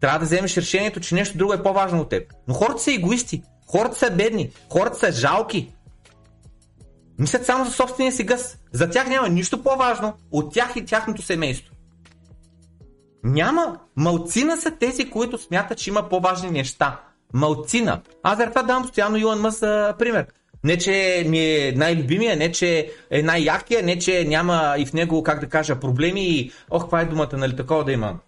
Трябва да вземеш решението, че нещо друго е по-важно от теб. Но хората са егоисти, хората са бедни, хората са жалки. Мислят само за собствения си гъс. За тях няма нищо по-важно от тях и тяхното семейство. Няма. Малцина са тези, които смятат, че има по-важни неща. Малцина. Аз за това давам постоянно Илон Мъс за пример. Не, че ми е най-любимия, не, че е най-якия, не, че няма и в него, как да кажа, проблеми и, ох, каква е думата, нали, такова да има.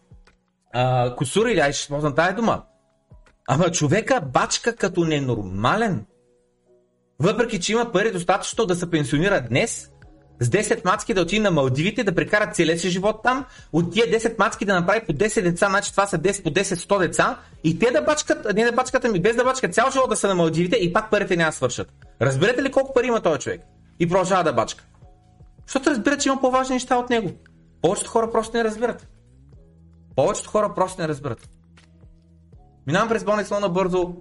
А, косура или ай, ще използвам тази дума. Ама човека бачка като ненормален. Въпреки, че има пари достатъчно да се пенсионира днес, с 10 мацки да отиде на Малдивите, да прекара целия си живот там, от тия 10 мацки да направи по 10 деца, значи това са 10 по 10, 100 деца, и те да бачкат, не да бачкат, ами без да бачкат цял живот да са на Малдивите и пак парите няма свършат. Разберете ли колко пари има този човек? И продължава да бачка. Защото разбира, че има по-важни неща от него. Повечето хора просто не разбират. Повечето хора просто не разбират. Минавам през Бонекс много набързо.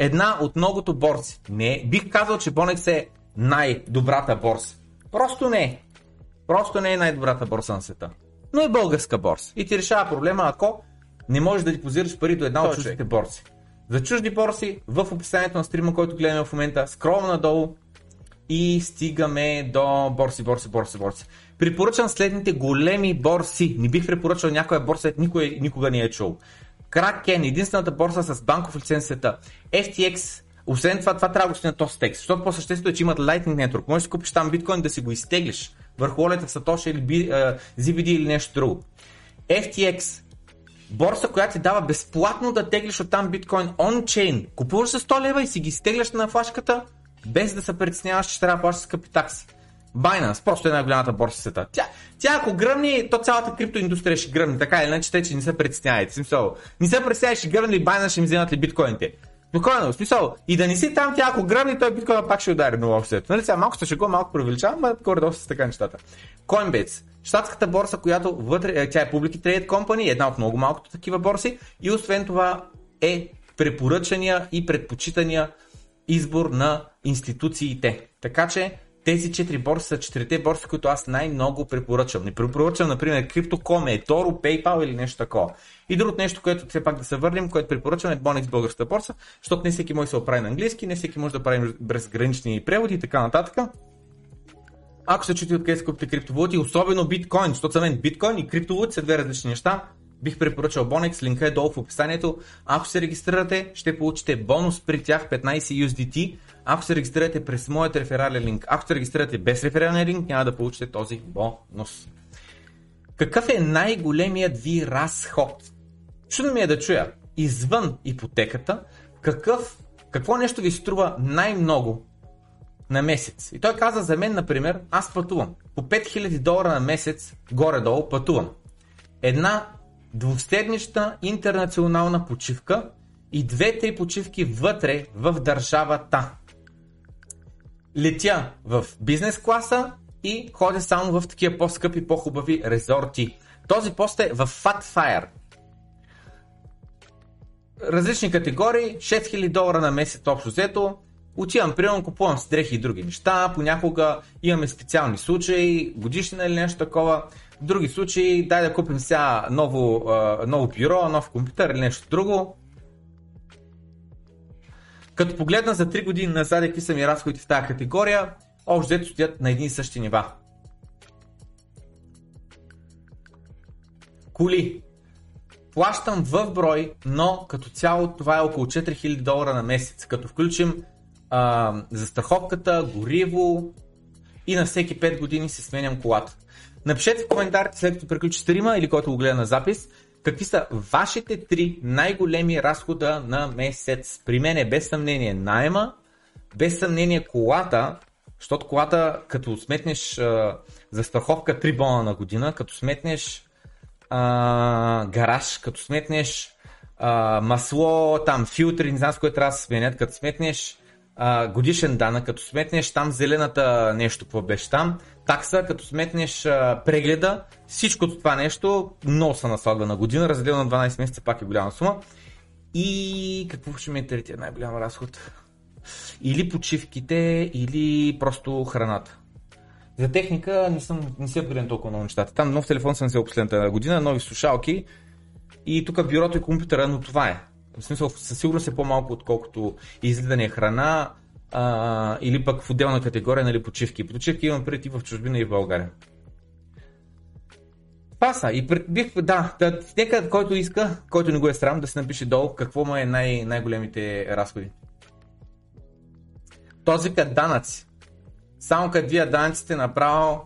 Една от многото борси. Не, бих казал, че Бонекс е най-добрата борса. Просто не. Просто не е най-добрата борса на света. Но е българска борса. И ти решава проблема, ако не можеш да депозираш пари до една от
Точно.
чуждите борси. За чужди борси, в описанието на стрима, който гледаме в момента, скролвам надолу и стигаме до борси, борси, борси, борси. Препоръчвам следните големи борси. Не бих препоръчал някоя борса, никой никога не е чул. Кракен, единствената борса с банков лиценз света. FTX, освен това, това трябва да го на този текст, защото по съществото е, че имат Lightning Network. Можеш да купиш там биткоин да си го изтеглиш върху олета в Satoshi или ZBD или нещо друго. FTX, борса, която ти дава безплатно да теглиш оттам биткоин ончейн. Купуваш за 100 лева и си ги стегляш на флашката, без да се притесняваш, че трябва да плащаш скъпи такси. Binance, просто е най-голямата борса света. Тя, тя ако гръмни, то цялата криптоиндустрия ще гръмни, така или иначе, те, че не се притеснявайте. Смисъл, не се притеснявай, ще гръмни ли Binance, ще ми вземат ли биткоините. Спокойно, в смисъл, и да не си там, тя ако гръмни, той биткоин пак ще удари много общо. Нали сега малко ще шегува, малко преувеличавам, но горе-долу са така нещата. Coinbase, щатската борса, която вътре, е, тя е Public Trade Company, една от много малкото такива борси и освен това е препоръчания и предпочитания избор на институциите. Така че тези четири борси са четирите борси, които аз най-много препоръчвам. Не препоръчвам, например, Crypto.com, eToro, PayPal или нещо такова. И другото нещо, което все пак да се върнем, което препоръчвам е Bonex българската борса, защото не всеки може да се оправи на английски, не всеки може да прави безгранични преводи и така нататък. Ако се чути откъде си купите криптовалути, особено биткоин, защото за мен биткоин и криптовалути са две различни неща, бих препоръчал Bonex, линка е долу в описанието. Ако се регистрирате, ще получите бонус при тях 15 USDT. Ако се регистрирате през моят реферален линк, ако се регистрирате без реферален линк, няма да получите този бонус. Какъв е най-големият ви разход? Чудно ми е да чуя, извън ипотеката, какъв, какво нещо ви струва най-много на месец. И той каза за мен, например, аз пътувам. По 5000 долара на месец, горе-долу, пътувам. Една двуседмична интернационална почивка и две-три почивки вътре в държавата. Летя в бизнес класа и ходя само в такива по-скъпи, по-хубави резорти. Този пост е в Fatfire. Различни категории, 6000 долара на месец общо взето, Отивам, примерно, купувам с дрехи и други неща, понякога имаме специални случаи, годишнина или нещо такова. Други случаи, дай да купим сега ново, ново бюро, нов компютър или нещо друго. Като погледна за 3 години назад какви са ми разходите в тази категория, общо взето стоят на едни и същи нива. Коли. Плащам в брой, но като цяло това е около 4000 долара на месец, като включим а, застраховката, гориво и на всеки 5 години се сменям колата. Напишете в коментарите след като приключи стрима или който го гледа на запис, какви са вашите три най-големи разхода на месец. При мен е без съмнение найема, без съмнение колата, защото колата, като сметнеш а, застраховка 3 бона на година, като сметнеш а, гараж, като сметнеш а, масло, там филтри, не знам с кое трябва да се сменят, като сметнеш а, годишен данък, като сметнеш там зелената нещо, какво беше там, такса, като сметнеш а, прегледа, всичкото това нещо много са наслагва на година, разделено на 12 месеца пак е голяма сума. И какво ще ми е третия най-голям разход? Или почивките, или просто храната. За техника не, съм, не се апгрейден толкова много нещата. Там нов телефон съм взел последната година, нови слушалки и тук бюрото и компютъра, но това е. В смисъл, със сигурност е по-малко, отколкото изгледане храна а, или пък в отделна категория, нали, почивки. Почивки имам преди в чужбина и в България. Паса. И пред, бих, да, да, нека който иска, който не го е срам, да се напише долу какво му е най- най-големите разходи. Този като данъци. Само като вие данъците направо,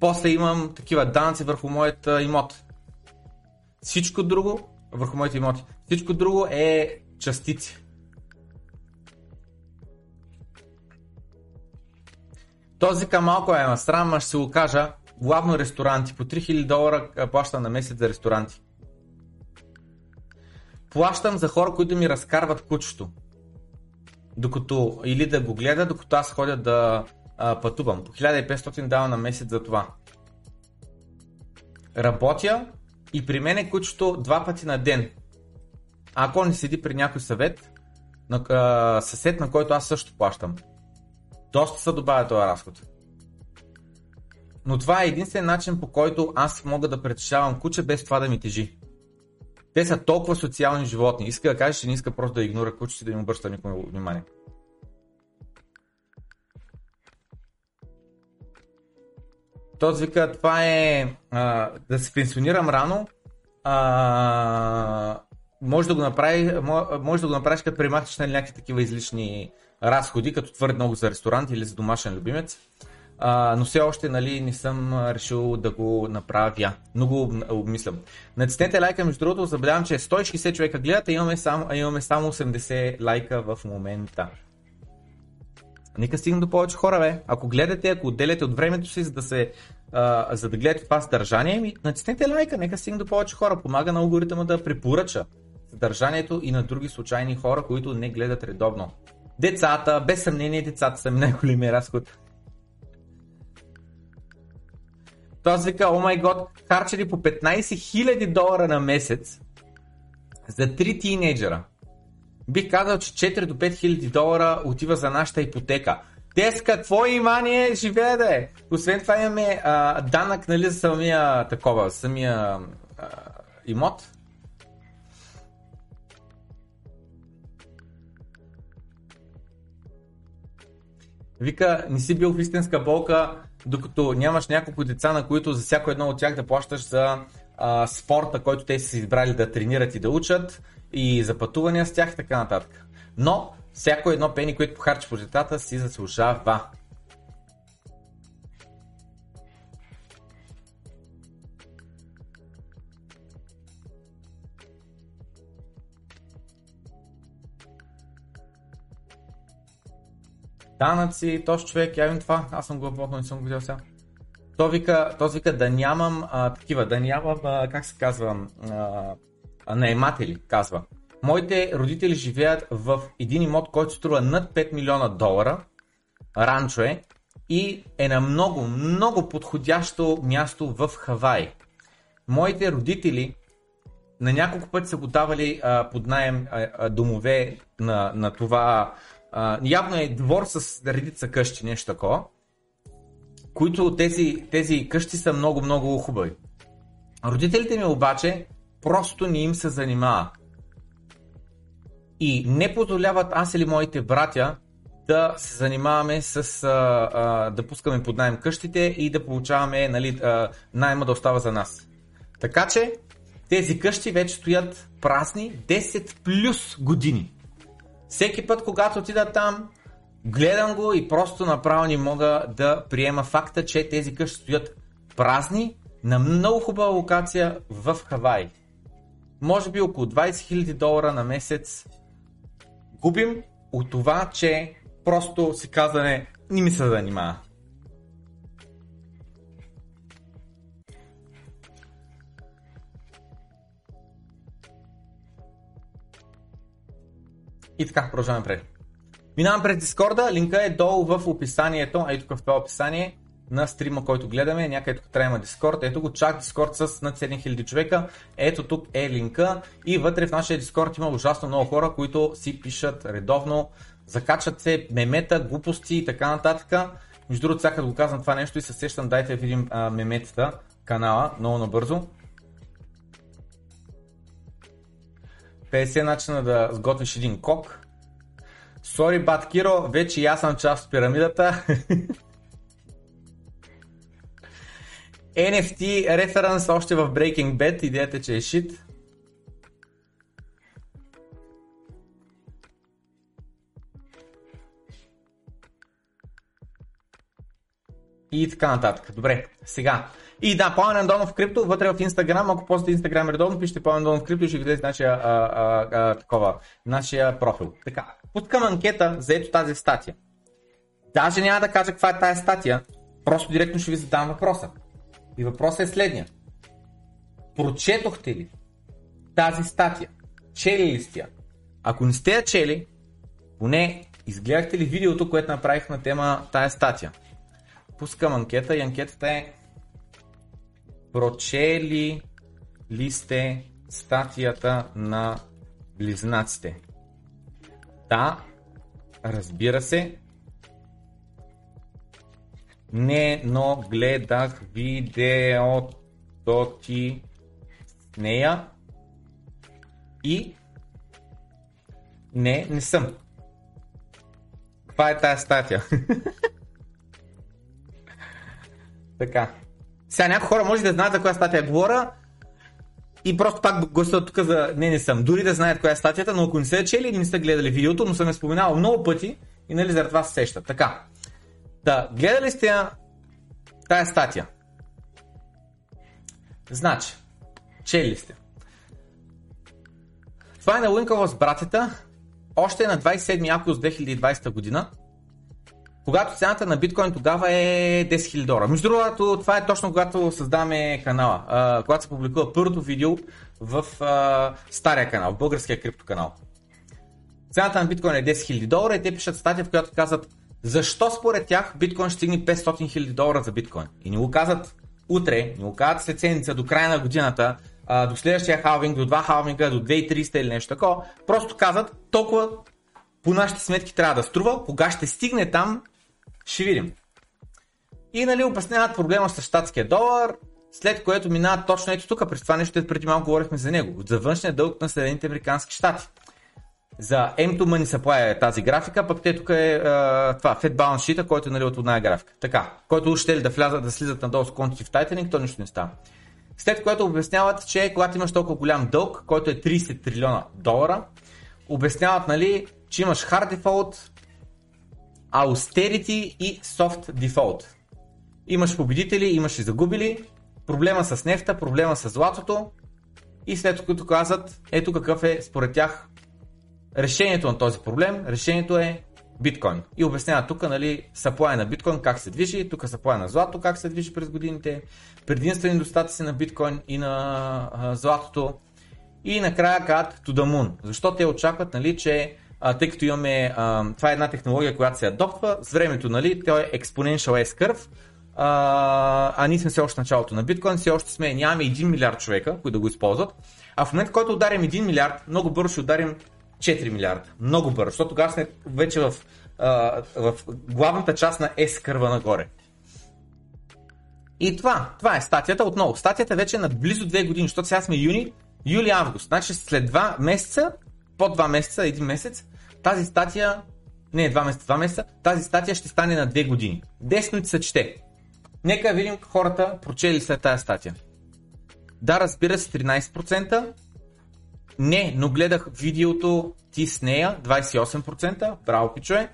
после имам такива данъци върху моят имот. Всичко друго, върху моите имоти. Всичко друго е частици. Този към малко е насрам, ще се го кажа. Главно ресторанти. По 3000 долара а, плащам на месец за ресторанти. Плащам за хора, които ми разкарват кучето. Докато, или да го гледа, докато аз ходя да а, пътувам. По 1500 дава на месец за това. Работя и при мен е кучето два пъти на ден. Ако не седи при някой съвет, на, а, съсед, на който аз също плащам. Доста се добавя този разход. Но това е единствен начин по който аз мога да притежавам куче без това да ми тежи. Те са толкова социални животни. Иска да каже, че не иска просто да игнора кучето и да им обръща никой внимание. Този вика, това е а, да се пенсионирам рано, а, може да го направи, може да го направиш като премахнеш на някакви такива излишни разходи, като твърде много за ресторант или за домашен любимец. А, но все още нали, не съм решил да го направя. Но го обмислям. Натиснете лайка, между другото, забелявам, че 160 човека гледат, а имаме само, имаме само 80 лайка в момента. Нека стигнем до повече хора, бе. Ако гледате, ако отделяте от времето си, за да, се, а, за да гледате това съдържание, ми натиснете лайка, нека стигнем до повече хора. Помага на алгоритъма да препоръча съдържанието и на други случайни хора, които не гледат редовно. Децата, без съмнение децата са ми най-големия разход. Той вика, о май год, харчили по 15 000 долара на месец за 3 тинейджера. Бих казал, че 4 до 5 хиляди долара отива за нашата ипотека. Те с какво имание живее да е? Освен това имаме а, данък нали, за самия такова, самия а, имот. Вика, не си бил в истинска болка, докато нямаш няколко деца, на които за всяко едно от тях да плащаш за а, спорта, който те са избрали да тренират и да учат, и за пътувания с тях и така нататък. Но всяко едно пени, което похарчи по децата, си заслужава. данъци, този човек, явим това, аз съм го но не съм го видял сега. То вика, то вика да нямам а, такива, да нямам, а, как се казва, а, наематели, казва. Моите родители живеят в един имот, който струва над 5 милиона долара, ранчо е, и е на много, много подходящо място в Хавай. Моите родители на няколко пъти са го давали а, под найем а, а, домове на, на това а, явно е двор с редица къщи, нещо такова, които тези, тези къщи са много, много хубави. Родителите ми обаче просто не им се занимава. И не позволяват аз или моите братя да се занимаваме с а, а, да пускаме под найем къщите и да получаваме нали, а, найема да остава за нас. Така че тези къщи вече стоят празни 10 плюс години. Всеки път, когато отида там, гледам го и просто направо не мога да приема факта, че тези къщи стоят празни на много хубава локация в Хавай. Може би около 20 000 долара на месец губим от това, че просто си казане не ми се занимава. И така, продължаваме пред. Минавам през Дискорда, линка е долу в описанието, ето тук в това описание на стрима, който гледаме, някъде тук трябва Дискорд, ето го чак Дискорд с над 7000 човека, ето тук е линка и вътре в нашия Дискорд има ужасно много хора, които си пишат редовно, закачат се мемета, глупости и така нататък. Между другото, сега го казвам това нещо и се сещам, дайте да видим а, меметата, канала, много набързо. 50 начина да сготвиш един кок. Сори, Баткиро, вече и аз съм част от пирамидата. NFT референс още в Breaking Bad, идеята че е шит. И така нататък. Добре, сега. И да, Пламен Андонов крипто, вътре в Инстаграм, ако после Инстаграм редовно, пишете Пламен Андонов крипто и ще видите нашия, а, а, а, такова, нашия профил. Така, пускам анкета за ето тази статия. Даже няма да кажа каква е тази статия, просто директно ще ви задам въпроса. И въпросът е следния. Прочетохте ли тази статия? Чели ли сте я? Ако не сте я чели, поне изгледахте ли видеото, което направих на тема тая статия? Пускам анкета и анкетата е Прочели ли сте статията на близнаците? Да, разбира се. Не, но гледах видеото ти с нея и не, не съм. Каква е тази статия? така. Сега някои хора може да знаят за коя статия говоря и просто пак гласуват тук за не, не съм. Дори да знаят коя е статията, но ако не са чели или не са гледали видеото, но съм я споменал много пъти и нали заради това се сещат. Така. Да, гледали сте тая статия? Значи, чели сте. Това е на Уинкъл с братята, още на 27 август 2020 година, когато цената на биткоин тогава е 10 000 долара. Между другото, това е точно когато създаваме канала, когато се публикува първото видео в стария канал, в българския криптоканал. Цената на биткоин е 10 000 долара и те пишат статия, в която казват защо според тях биткоин ще стигне 500 000 долара за биткоин. И ни го казват утре, ни го казват след седмица до края на годината, до следващия халвинг, до два халвинга, до 2300 или нещо такова. Просто казват толкова по нашите сметки трябва да струва, кога ще стигне там, ще видим. И нали обясняват проблема с щатския долар, след което минават точно ето тук, през това нещо, преди малко говорихме за него, за външния дълг на Съединените Американски щати. За M2 Money Supply е тази графика, пък те тук е а, това, Fed Balance Sheet, който е нали, от една графика. Така, който ще ли да влязат, да слизат надолу с Quantitative Tightening, то нищо не става. След което обясняват, че когато имаш толкова голям дълг, който е 30 трилиона долара, обясняват, нали, че имаш hard default, austerity и soft default. Имаш победители, имаш и загубили, проблема с нефта, проблема с златото и след като казват, ето какъв е според тях решението на този проблем. Решението е биткоин. И обяснява тук, нали, supply на биткоин как се движи, тук supply на злато как се движи през годините, предимствени недостатъци на биткоин и на а, златото. И накрая казват to the moon. Защо те очакват, нали, че а, тъй като имаме, а, това е една технология, която се адоптва, с времето, нали, той е exponential S-curve, а, а ние сме все още началото на биткоин, все още сме, нямаме 1 милиард човека, които да го използват. А в момента, който ударим 1 милиард, много бързо ще ударим 4 милиарда. Много бързо, защото тогава сме вече в, в главната част на S кърва нагоре. И това, това е статията отново. Статията вече е над близо 2 години, защото сега сме юни, юли-август. Значи след 2 месеца, по 2 месеца, един месец, тази статия, не 2 месеца, 2 месеца, тази статия ще стане на 2 години. Десно се чете. Нека видим хората прочели след тази статия. Да, разбира се, 13%, не, но гледах видеото ти с нея, 28%, браво пичове.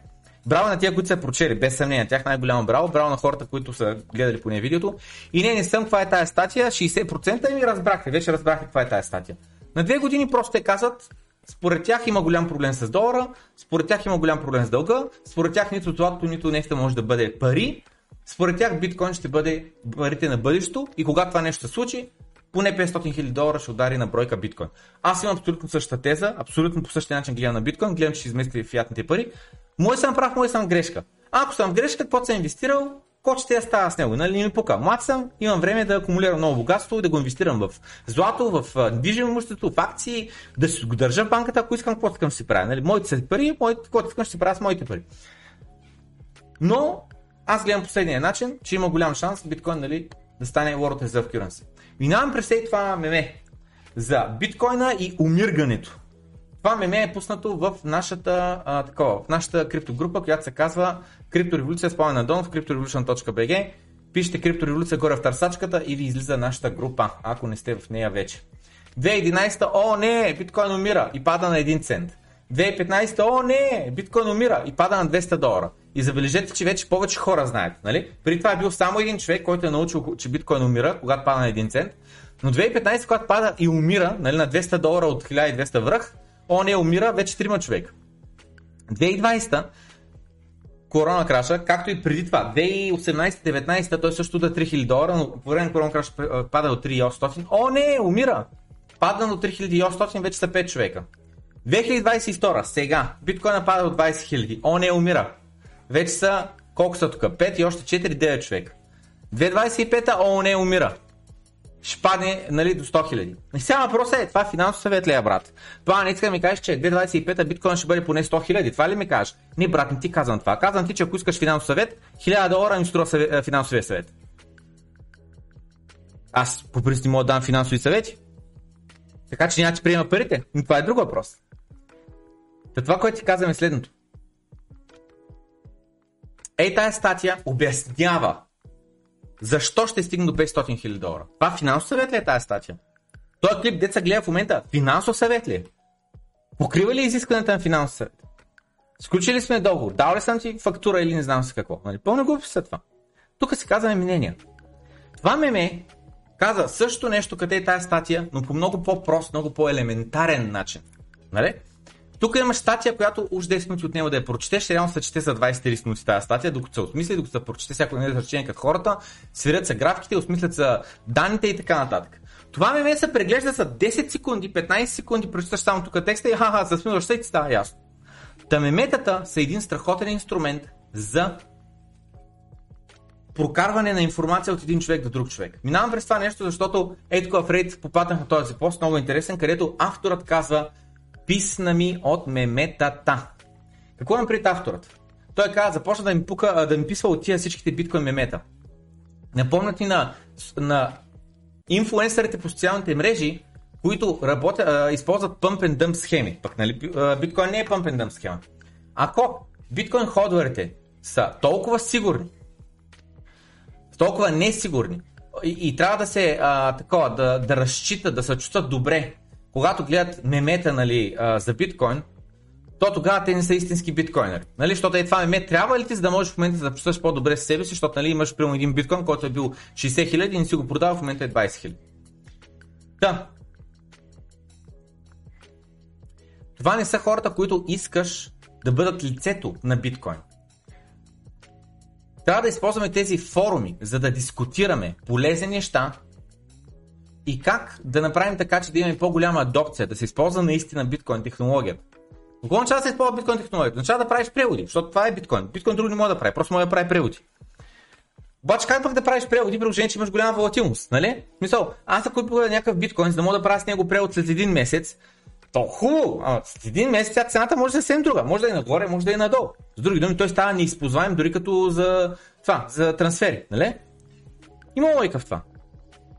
Браво на тия, които са прочели, без съмнение, тях най-голямо браво, браво на хората, които са гледали по нея видеото. И не, не съм, каква е тази статия, 60% и ми разбрахте, вече разбрахте каква е тази статия. На две години просто те казват, според тях има голям проблем с долара, според тях има голям проблем с дълга, според тях нито златото, нито нефта може да бъде пари, според тях биткоин ще бъде парите на бъдещето и когато това нещо се случи, поне 500 хиляди долара ще удари на бройка биткоин. Аз имам абсолютно същата теза, абсолютно по същия начин гледам на биткоин, гледам, че ще измести фиатните пари. Мой съм прав, мой съм грешка. Ако съм грешка, какво съм инвестирал, какво ще я става с него? Нали не ми пука. Млад съм, имам време да акумулирам много богатство, да го инвестирам в злато, в движимо имущество, в акции, да си го държа в банката, ако искам, какво искам си правя. Нали? Моите са пари, моите, какво искам ще правя с моите пари. Но аз гледам последния начин, че има голям шанс биткоин нали, да стане World Reserve Currency. Минавам през това меме за биткоина и умиргането. Това меме е пуснато в нашата, а, такова, в нашата криптогрупа, която се казва Криптореволюция с на Дон в cryptorevolution.bg. Пишете криптореволюция горе в търсачката и ви излиза нашата група, ако не сте в нея вече. 2011, о не, биткоин умира и пада на 1 цент. 2015, о не, биткоин умира и пада на 200 долара. И забележете, че вече повече хора знаят. Нали? При това е бил само един човек, който е научил, че биткоин умира, когато пада на 1 цент. Но 2015, когато пада и умира нали, на 200 долара от 1200 връх, о не умира вече 3 човека. 2020 корона краша, както и преди това. 2018-19 той също да 3000 долара, но по време на корона краша пада от 3800. О не, умира! Падна до 3800, вече са 5 човека. 2022, сега, биткоина пада от 20 000. О, не, умира. Вече са, колко са тук? 5 и още 4, 9 човека. 2025, о, не, умира. ще падне нали, до 100 хиляди. И сега въпросът е, това финансов съвет ли е, брат? Това не иска да ми кажеш, че 2025 биткоин ще бъде поне 100 хиляди. Това ли ми кажеш? Не, брат, не ти казвам това. Казвам ти, че ако искаш финансов съвет, 1000 долара ми струва е, финансовия съвет. Аз по принцип мога да дам финансови съвети. Така че няма ти приема парите. Но това е друг въпрос. Та това, което ти казвам е следното. Ей, тая статия обяснява защо ще стигне до 500 000 долара. Това финансов съвет ли е тази статия? Той клип, деца гледа в момента, финансов съвет ли е? Покрива ли изискването на финансов съвет? Сключили сме договор, дал ли съм ти фактура или не знам си какво. Нали? Пълна глупост са това. Тук се казваме мнения. Това меме каза също нещо, къде е тази статия, но по много по-прост, много по-елементарен начин. Нали? Тук имаш статия, която уж 10 минути от него да я прочетеш, реално се чете за 20-30 минути тази статия, докато се осмисли, докато се прочете всяко едно изречение като хората, свирят се графиките, осмислят се данните и така нататък. Това меме се преглежда за 10 секунди, 15 секунди, прочиташ само тук текста и ха-ха, засмиваш се и ти става ясно. Та са един страхотен инструмент за прокарване на информация от един човек до друг човек. Минавам през това нещо, защото тук в Reddit попаднах на този пост, много интересен, където авторът казва писна ми от меметата. Какво има пред авторът? Той каза, започна да ми, пука, да ми писва от тия всичките биткоин мемета. Напомнят ни на, на инфуенсърите по социалните мрежи, които работят, а, използват pump and dump схеми. Пък нали, биткоин не е pump and dump схема. Ако биткоин ходовете са толкова сигурни, толкова несигурни и, и трябва да се а, такова, да, да разчитат, да се чувстват добре, когато гледат мемета нали, за биткоин, то тогава те не са истински биткоинери. Нали? Защото е това меме трябва ли ти, за да можеш в момента да чувстваш по-добре с себе си, защото нали, имаш примерно един биткоин, който е бил 60 хиляди и не си го продава, в момента е 20 хиляди. Да. Това не са хората, които искаш да бъдат лицето на биткоин. Трябва да използваме тези форуми, за да дискутираме полезни неща и как да направим така, че да имаме по-голяма адопция, да се използва наистина биткоин технологията. Какво означава да се използва биткоин технологията? Означава да правиш преводи, защото това е биткоин. Биткоин друго не може да прави, просто може да прави преводи. Обаче как пък да правиш преводи, при че имаш голяма волатилност, нали? Мисъл, аз ако купя някакъв биткоин, за да мога да правя с него превод след един месец, то хубаво, а след един месец тя цената може да е съвсем друга. Може да е нагоре, може да е надолу. С други думи, той става неизползваем дори като за това, за трансфери, нали? Има логика в това.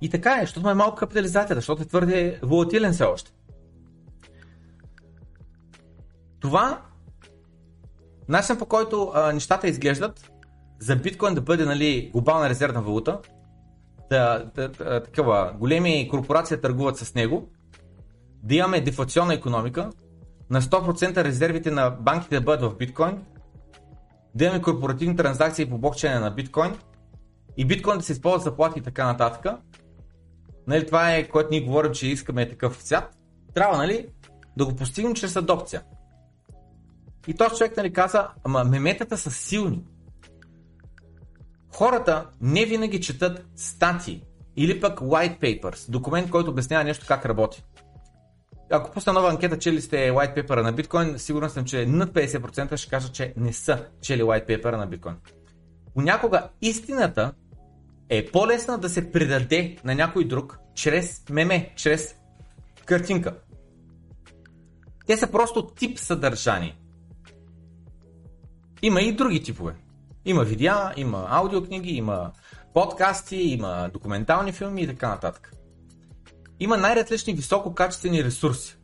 И така е, защото е малко капитализацията, защото е твърде волатилен все още. Това, начин по който а, нещата изглеждат, за биткоин да бъде нали, глобална резервна валута, да, да, да, такива големи корпорации търгуват с него, да имаме дефлационна економика, на 100% резервите на банките да бъдат в биткоин, да имаме корпоративни транзакции по блокчейна на биткоин и биткоин да се използва за плати и така нататък. Нали, това е което ние говорим, че искаме такъв свят. Трябва нали, да го постигнем чрез адопция. И този човек нали, каза, ама меметата са силни. Хората не винаги четат статии или пък white papers, документ, който обяснява нещо как работи. Ако пусна нова анкета, чели сте white paper на биткоин, сигурен съм, че над 50% ще кажат, че не са чели white paper на биткоин. Понякога истината е по-лесна да се предаде на някой друг чрез меме, чрез картинка. Те са просто тип съдържание. Има и други типове. Има видеа, има аудиокниги, има подкасти, има документални филми и така нататък. Има най-различни висококачествени ресурси.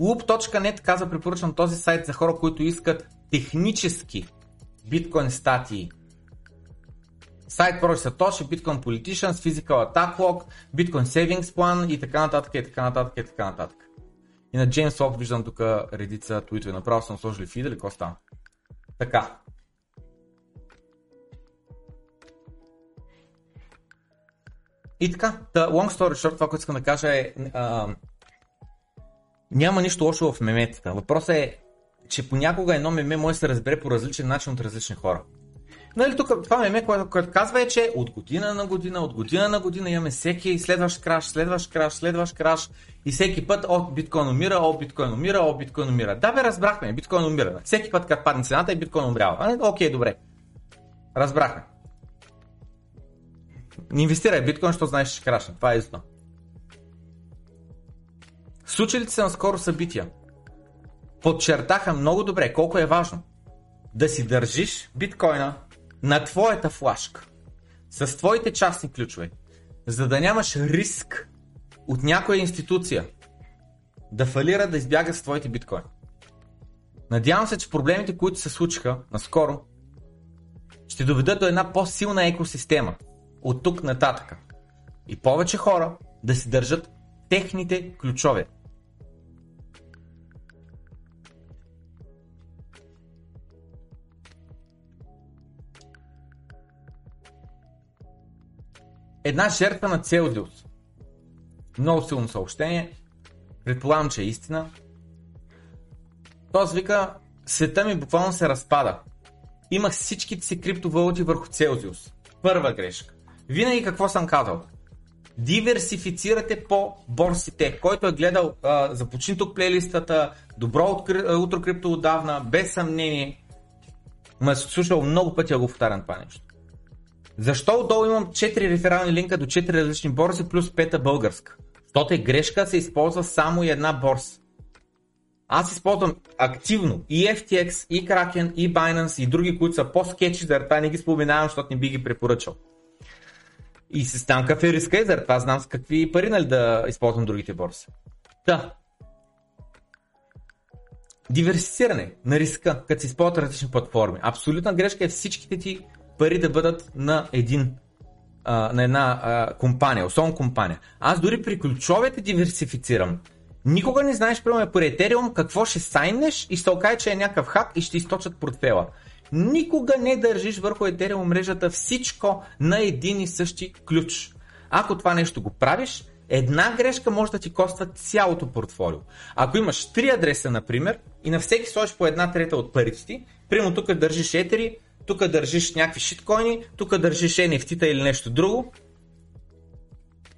Loop.net казва препоръчвам този сайт за хора, които искат технически биткоин статии. Сайт прочи Сатоши, Bitcoin Politicians, Physical Attack Log, Bitcoin Savings Plan и така нататък, и така нататък, и така нататък. И на Джеймс Лок виждам тук редица твитове. Направо съм сложили фида или какво става? Така. И така, the long story short, това, което искам да кажа е, а, няма нищо лошо в меметата. Въпросът е, че понякога едно меме може да се разбере по различен начин от различни хора. Нали, тук това меме, което, което казва е, че от година на година, от година на година имаме всеки следващ краш, следващ краш, следващ краш и всеки път о, биткоин умира, о, биткоин умира, о, биткоин умира. Да бе, разбрахме, биткоин умира. Всеки път, като падне цената, и биткоин умрява. А, окей, добре. Разбрахме. Не инвестирай в биткоин, защото знаеш, че крашне. Това е истина. Случилите се на скоро събития подчертаха много добре колко е важно да си държиш биткоина на твоята флашка с твоите частни ключове, за да нямаш риск от някоя институция да фалира да избяга с твоите биткоини. Надявам се, че проблемите, които се случиха наскоро, ще доведат до една по-силна екосистема от тук нататък. И повече хора да си държат техните ключове. Една жертва на Целзиус. Много силно съобщение. Предполагам, че е истина. Този вика, света ми буквално се разпада. Имах всичките си криптовалути върху Целзиус. Първа грешка. Винаги какво съм казал? Диверсифицирате по борсите. Който е гледал, а, започни тук плейлистата, добро утро крипто отдавна, без съмнение. Ма е слушал много пъти, а го повтарям това нещо. Защо отдолу имам 4 реферални линка до 4 различни борси плюс 5 българска? Защото е грешка се използва само и една борса. Аз използвам активно и FTX, и Kraken, и Binance, и други, които са по-скетчи, заради това не ги споменавам, защото не би ги препоръчал. И се стан какъв е риска и заради това знам с какви пари нали, да използвам другите борси. Да. Диверсифициране на риска, като се използват различни платформи. Абсолютна грешка е всичките ти пари да бъдат на един а, на една а, компания, особено компания. Аз дори при ключовете диверсифицирам. Никога не знаеш, примерно по Ethereum, какво ще сайнеш и ще окаже, че е някакъв хак и ще източат портфела. Никога не държиш върху Ethereum мрежата всичко на един и същи ключ. Ако това нещо го правиш, една грешка може да ти коства цялото портфолио. Ако имаш три адреса, например, и на всеки сложиш по една трета от парите ти, примерно тук държиш Etheri, тук държиш някакви шиткоини, тук държиш NFT-та или нещо друго.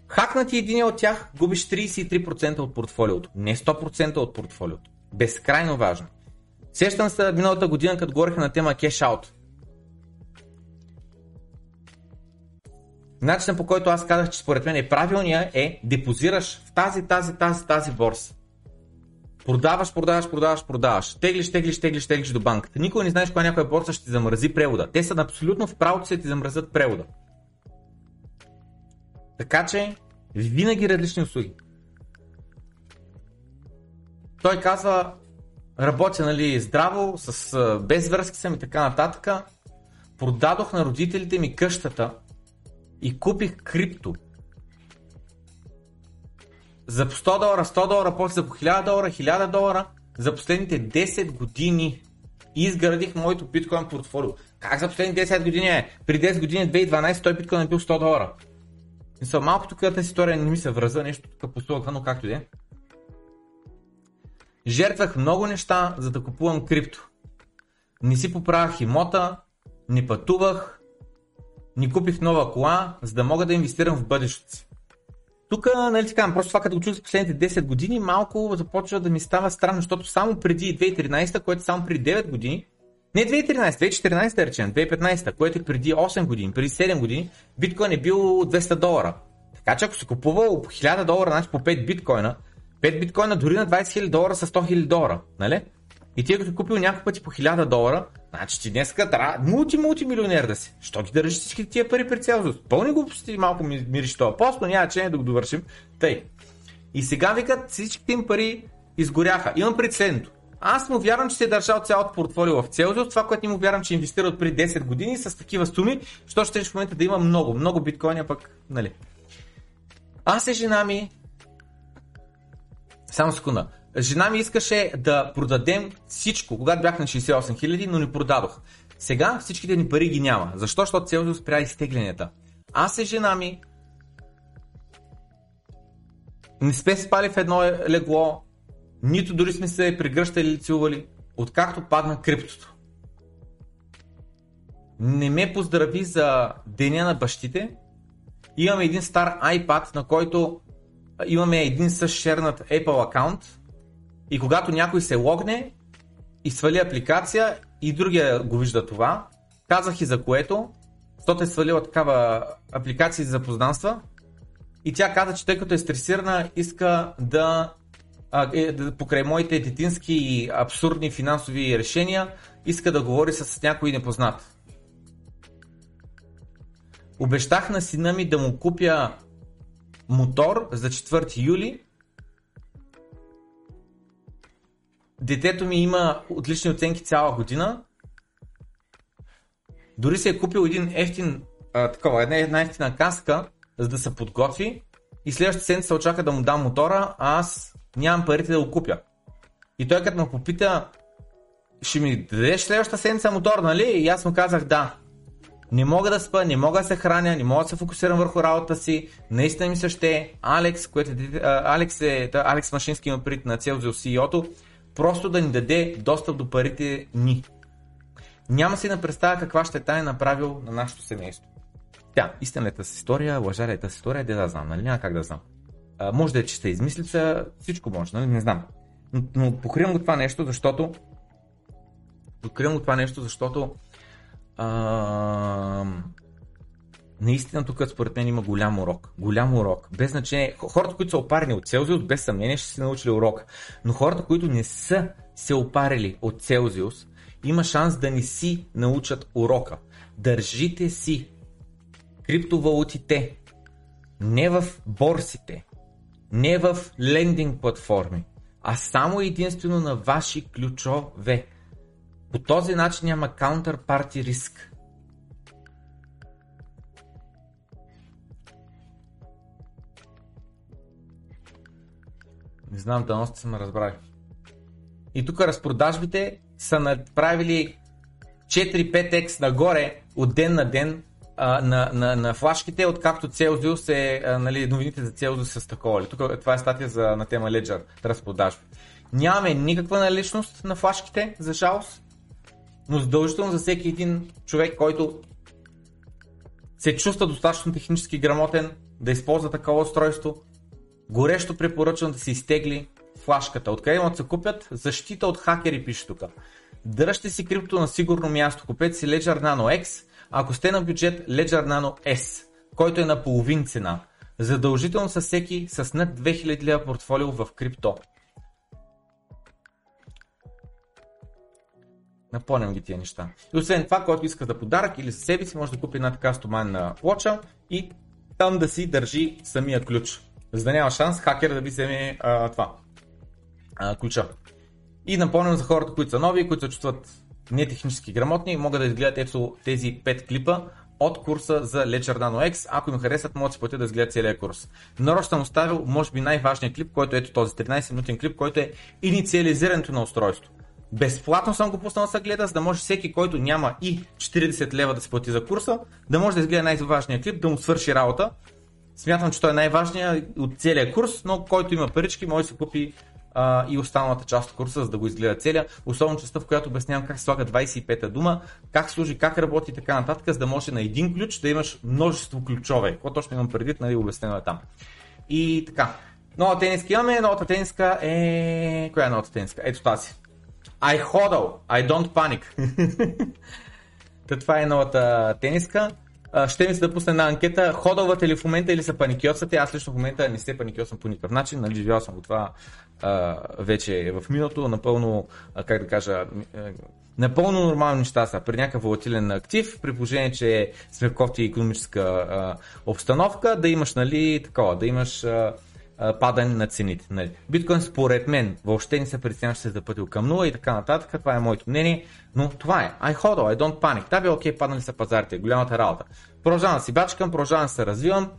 Хакнати един от тях, губиш 33% от портфолиото. Не 100% от портфолиото. Безкрайно важно. Сещам се миналата година, като говорих на тема Cash Out. Начинът по който аз казах, че според мен е правилния е депозираш в тази, тази, тази, тази борса. Продаваш, продаваш, продаваш, продаваш. Теглиш, теглиш, теглиш, теглиш до банката. Никога не знаеш кога някоя борса ще ти замрази превода. Те са абсолютно в правото си да ти замразят превода. Така че, винаги различни услуги. Той казва, работя нали, здраво, с, без връзки съм и така нататък. Продадох на родителите ми къщата и купих крипто за 100 долара, 100 долара, после за по 1000 долара, 1000 долара за последните 10 години изградих моето биткоин портфолио. Как за последните 10 години е? При 10 години, 2012, той биткоин е бил 100 долара. Мисля, малко тук тази история не ми се връза, нещо тук послуха, но както и е. Жертвах много неща, за да купувам крипто. Не си поправях имота, не пътувах, не купих нова кола, за да мога да инвестирам в бъдещето си. Тук, нали така, просто това като го чух за последните 10 години, малко започва да ми става странно, защото само преди 2013, което само преди 9 години, не 2013, 2014 да речем, 2015, което е преди 8 години, преди 7 години, биткоин е бил 200 долара. Така че ако се купува по 1000 долара, значи по 5 биткоина, 5 биткоина дори на 20 000 долара са 100 000 долара, нали? И ти като купил няколко пъти по 1000 долара, значи ти днес трябва мулти-мултимилионер да си. Що ги държиш всички тия пари при цяло? Пълни глупости малко ми мириш това пост, но няма че да го довършим. Тъй. И сега викат всичките им пари изгоряха. Имам пред следното. Аз му вярвам, че се е държал цялото портфолио в Целзиус. Това, което ни му вярвам, че инвестира от преди 10 години с такива суми, що ще в момента да има много, много биткоини, пък, нали. Аз и жена ми. Само секунда. Жена ми искаше да продадем всичко, когато бях на 68 000, но не продадох. Сега всичките ни пари ги няма. Защо? Защото цел спря изтегленията. Аз и жена ми не сме спали в едно легло, нито дори сме се прегръщали или целували, откакто падна криптото. Не ме поздрави за деня на бащите. Имаме един стар iPad, на който имаме един същ шернат Apple аккаунт и когато някой се логне и свали апликация и другия го вижда това, казах и за което, защото е свалила такава апликация за запознанства и тя каза, че тъй като е стресирана, иска да, а, е, да покрай моите детински и абсурдни финансови решения, иска да говори с някой непознат. Обещах на сина ми да му купя мотор за 4 юли. Детето ми има отлични оценки цяла година. Дори се е купил един ефтин, а, такова, една, една ефтина каска, за да се подготви. И следващата седмица очака да му дам мотора, а аз нямам парите да го купя. И той като ме попита, ще ми дадеш следващата седмица мотор, нали? И аз му казах да. Не мога да спа, не мога да се храня, не мога да се фокусирам върху работата си. Наистина ми се ще. Алекс, което е, Алекс, е, Алекс Машински има прит на Celsius CEO-то, просто да ни даде достъп до парите ни. Няма си да представя каква ще е направил на нашето семейство. Тя, истинната си история, лъжарията си история, де да знам, нали? Няма как да знам. А, може да е чиста измислица, всичко може, нали? Не знам. Но, но покривам го това нещо, защото покривам го това нещо, защото а, наистина тук според мен има голям урок. Голям урок. Без значение. Хората, които са опарени от Целзиус, без съмнение ще се научили урок. Но хората, които не са се опарили от Целзиус, има шанс да не си научат урока. Държите си криптовалутите не в борсите, не в лендинг платформи, а само единствено на ваши ключове. По този начин няма counterparty риск. Не знам, да сте ме разбрали. И тук разпродажбите са направили 4-5x нагоре от ден на ден а, на, на, на флашките, откакто Celsius е, а, нали, новините за Celsius са таковали. Тук това е статия за, на тема Ledger, разпродажби. Нямаме никаква наличност на флашките, за жалост, но задължително за всеки един човек, който се чувства достатъчно технически грамотен да използва такова устройство, горещо препоръчвам да се изтегли флашката. Откъде да се купят? Защита от хакери пише тук. Дръжте си крипто на сигурно място. Купете си Ledger Nano X, ако сте на бюджет Ledger Nano S, който е на половин цена. Задължително са всеки с над 2000 лева портфолио в крипто. Напомням ги тия неща. И освен това, който иска да подарък или за себе си, може да купи една така стоманна плоча и там да си държи самия ключ. За да няма шанс хакер да ви вземе а, това а, ключа. И напомням за хората, които са нови, които се чувстват не технически грамотни, могат да изгледат ето тези 5 клипа от курса за Ledger Nano X. Ако им харесат, могат да си платят да изгледат целият курс. Нарочно съм оставил, може би, най-важният клип, който е ето този 13 минутен клип, който е инициализирането на устройство. Безплатно съм го пуснал да се гледа, за да може всеки, който няма и 40 лева да се плати за курса, да може да изгледа най-важния клип, да му свърши работа. Смятам, че той е най-важният от целия курс, но който има парички, може да се купи а, и останалата част от курса, за да го изгледа целия. Особено частта, в която обяснявам как се слага 25-та дума, как служи, как работи и така нататък, за да може на един ключ да имаш множество ключове. Какво точно имам предвид, нали, обяснено е там. И така. Новата тениска имаме, новата тениска е... Коя е новата тениска? Ето тази. I hodl, I don't panic. Та това е новата тениска. Ще ми се да пусне една анкета. Ходовате ли в момента или са паникиосате? Аз лично в момента не се паникиосвам по никакъв начин. Нали, живял съм го това а, вече в миналото. Напълно, а, как да кажа, напълно нормални неща са. При някакъв волатилен актив, при положение, че сме в кофти економическа а, обстановка, да имаш, нали, такова, да имаш а, падане на цените. Нали. Биткоин според мен въобще не се притеснява, че се е запътил към 0 и така нататък. Това е моето мнение. Но това е. I hodl, I don't panic. Да бе, окей, паднали са пазарите. Голямата работа. Продължавам да си бачкам, продължавам да се развивам,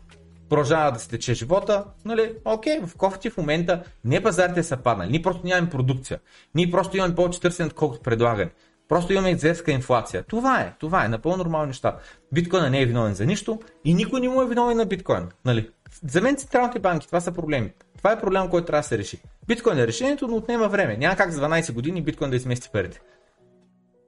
продължава да се тече живота, нали, окей, в кофти в момента не пазарите са паднали, ние просто нямаме продукция, ние просто имаме повече търсене, отколкото предлагане. Просто имаме екзетска инфлация. Това е, това е, напълно нормални неща. Биткоин не е виновен за нищо и никой не му е виновен на биткоин. Нали? За мен централните банки, това са проблеми. Това е проблем, който трябва да се реши. Биткоин е решението, но отнема време. Няма как за 12 години биткоин да измести парите.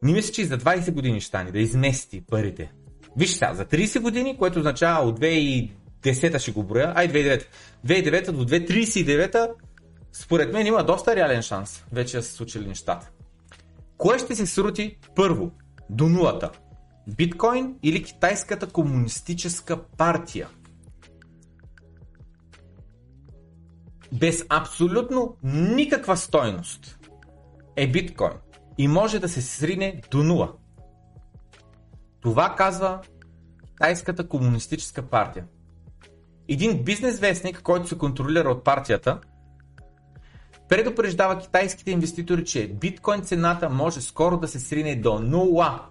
Не мисля, че и за 20 години ще стане да измести парите. Виж сега, за 30 години, което означава от 2010 ще го броя, ай 2009. 2009 до 2039 според мен има доста реален шанс вече да се случили нещата. Кое ще се срути първо? До нулата. Биткоин или Китайската комунистическа партия? Без абсолютно никаква стойност е биткоин и може да се срине до нула. Това казва Китайската комунистическа партия. Един бизнес вестник, който се контролира от партията, предупреждава китайските инвеститори, че биткоин цената може скоро да се срине до нула.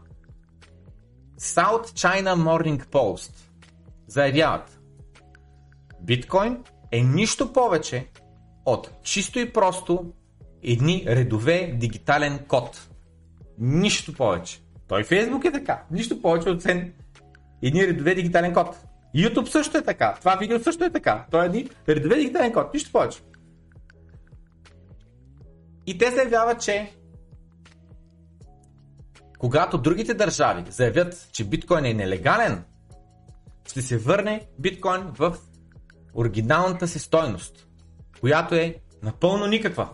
South China Morning Post заявяват биткоин е нищо повече от чисто и просто едни редове дигитален код. Нищо повече. Той Фейсбук е така. Нищо повече от цен едни редове дигитален код. YouTube също е така. Това видео също е така. Той е един редове дигитален код. Нищо повече. И те заявяват, че когато другите държави заявят, че биткоин е нелегален, ще се върне биткоин в оригиналната си стойност, която е напълно никаква.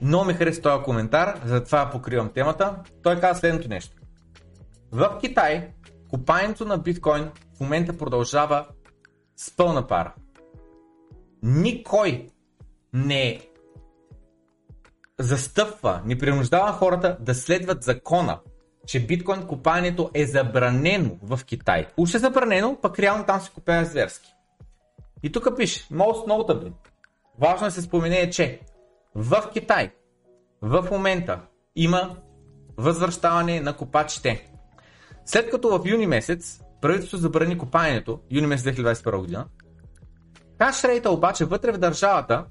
Много ми хареса този коментар, затова покривам темата. Той каза следното нещо. В Китай купаенето на биткоин в момента продължава с пълна пара. Никой не застъпва, не принуждава хората да следват закона, че биткоин купаенето е забранено в Китай. Уж е забранено, пък реално там се купява зверски. И тук пише, most notably, важно е се спомене, че в Китай в момента има възвръщаване на копачите. След като в юни месец правителството забрани копаенето, юни месец 2021 година, хашрейта обаче вътре в държавата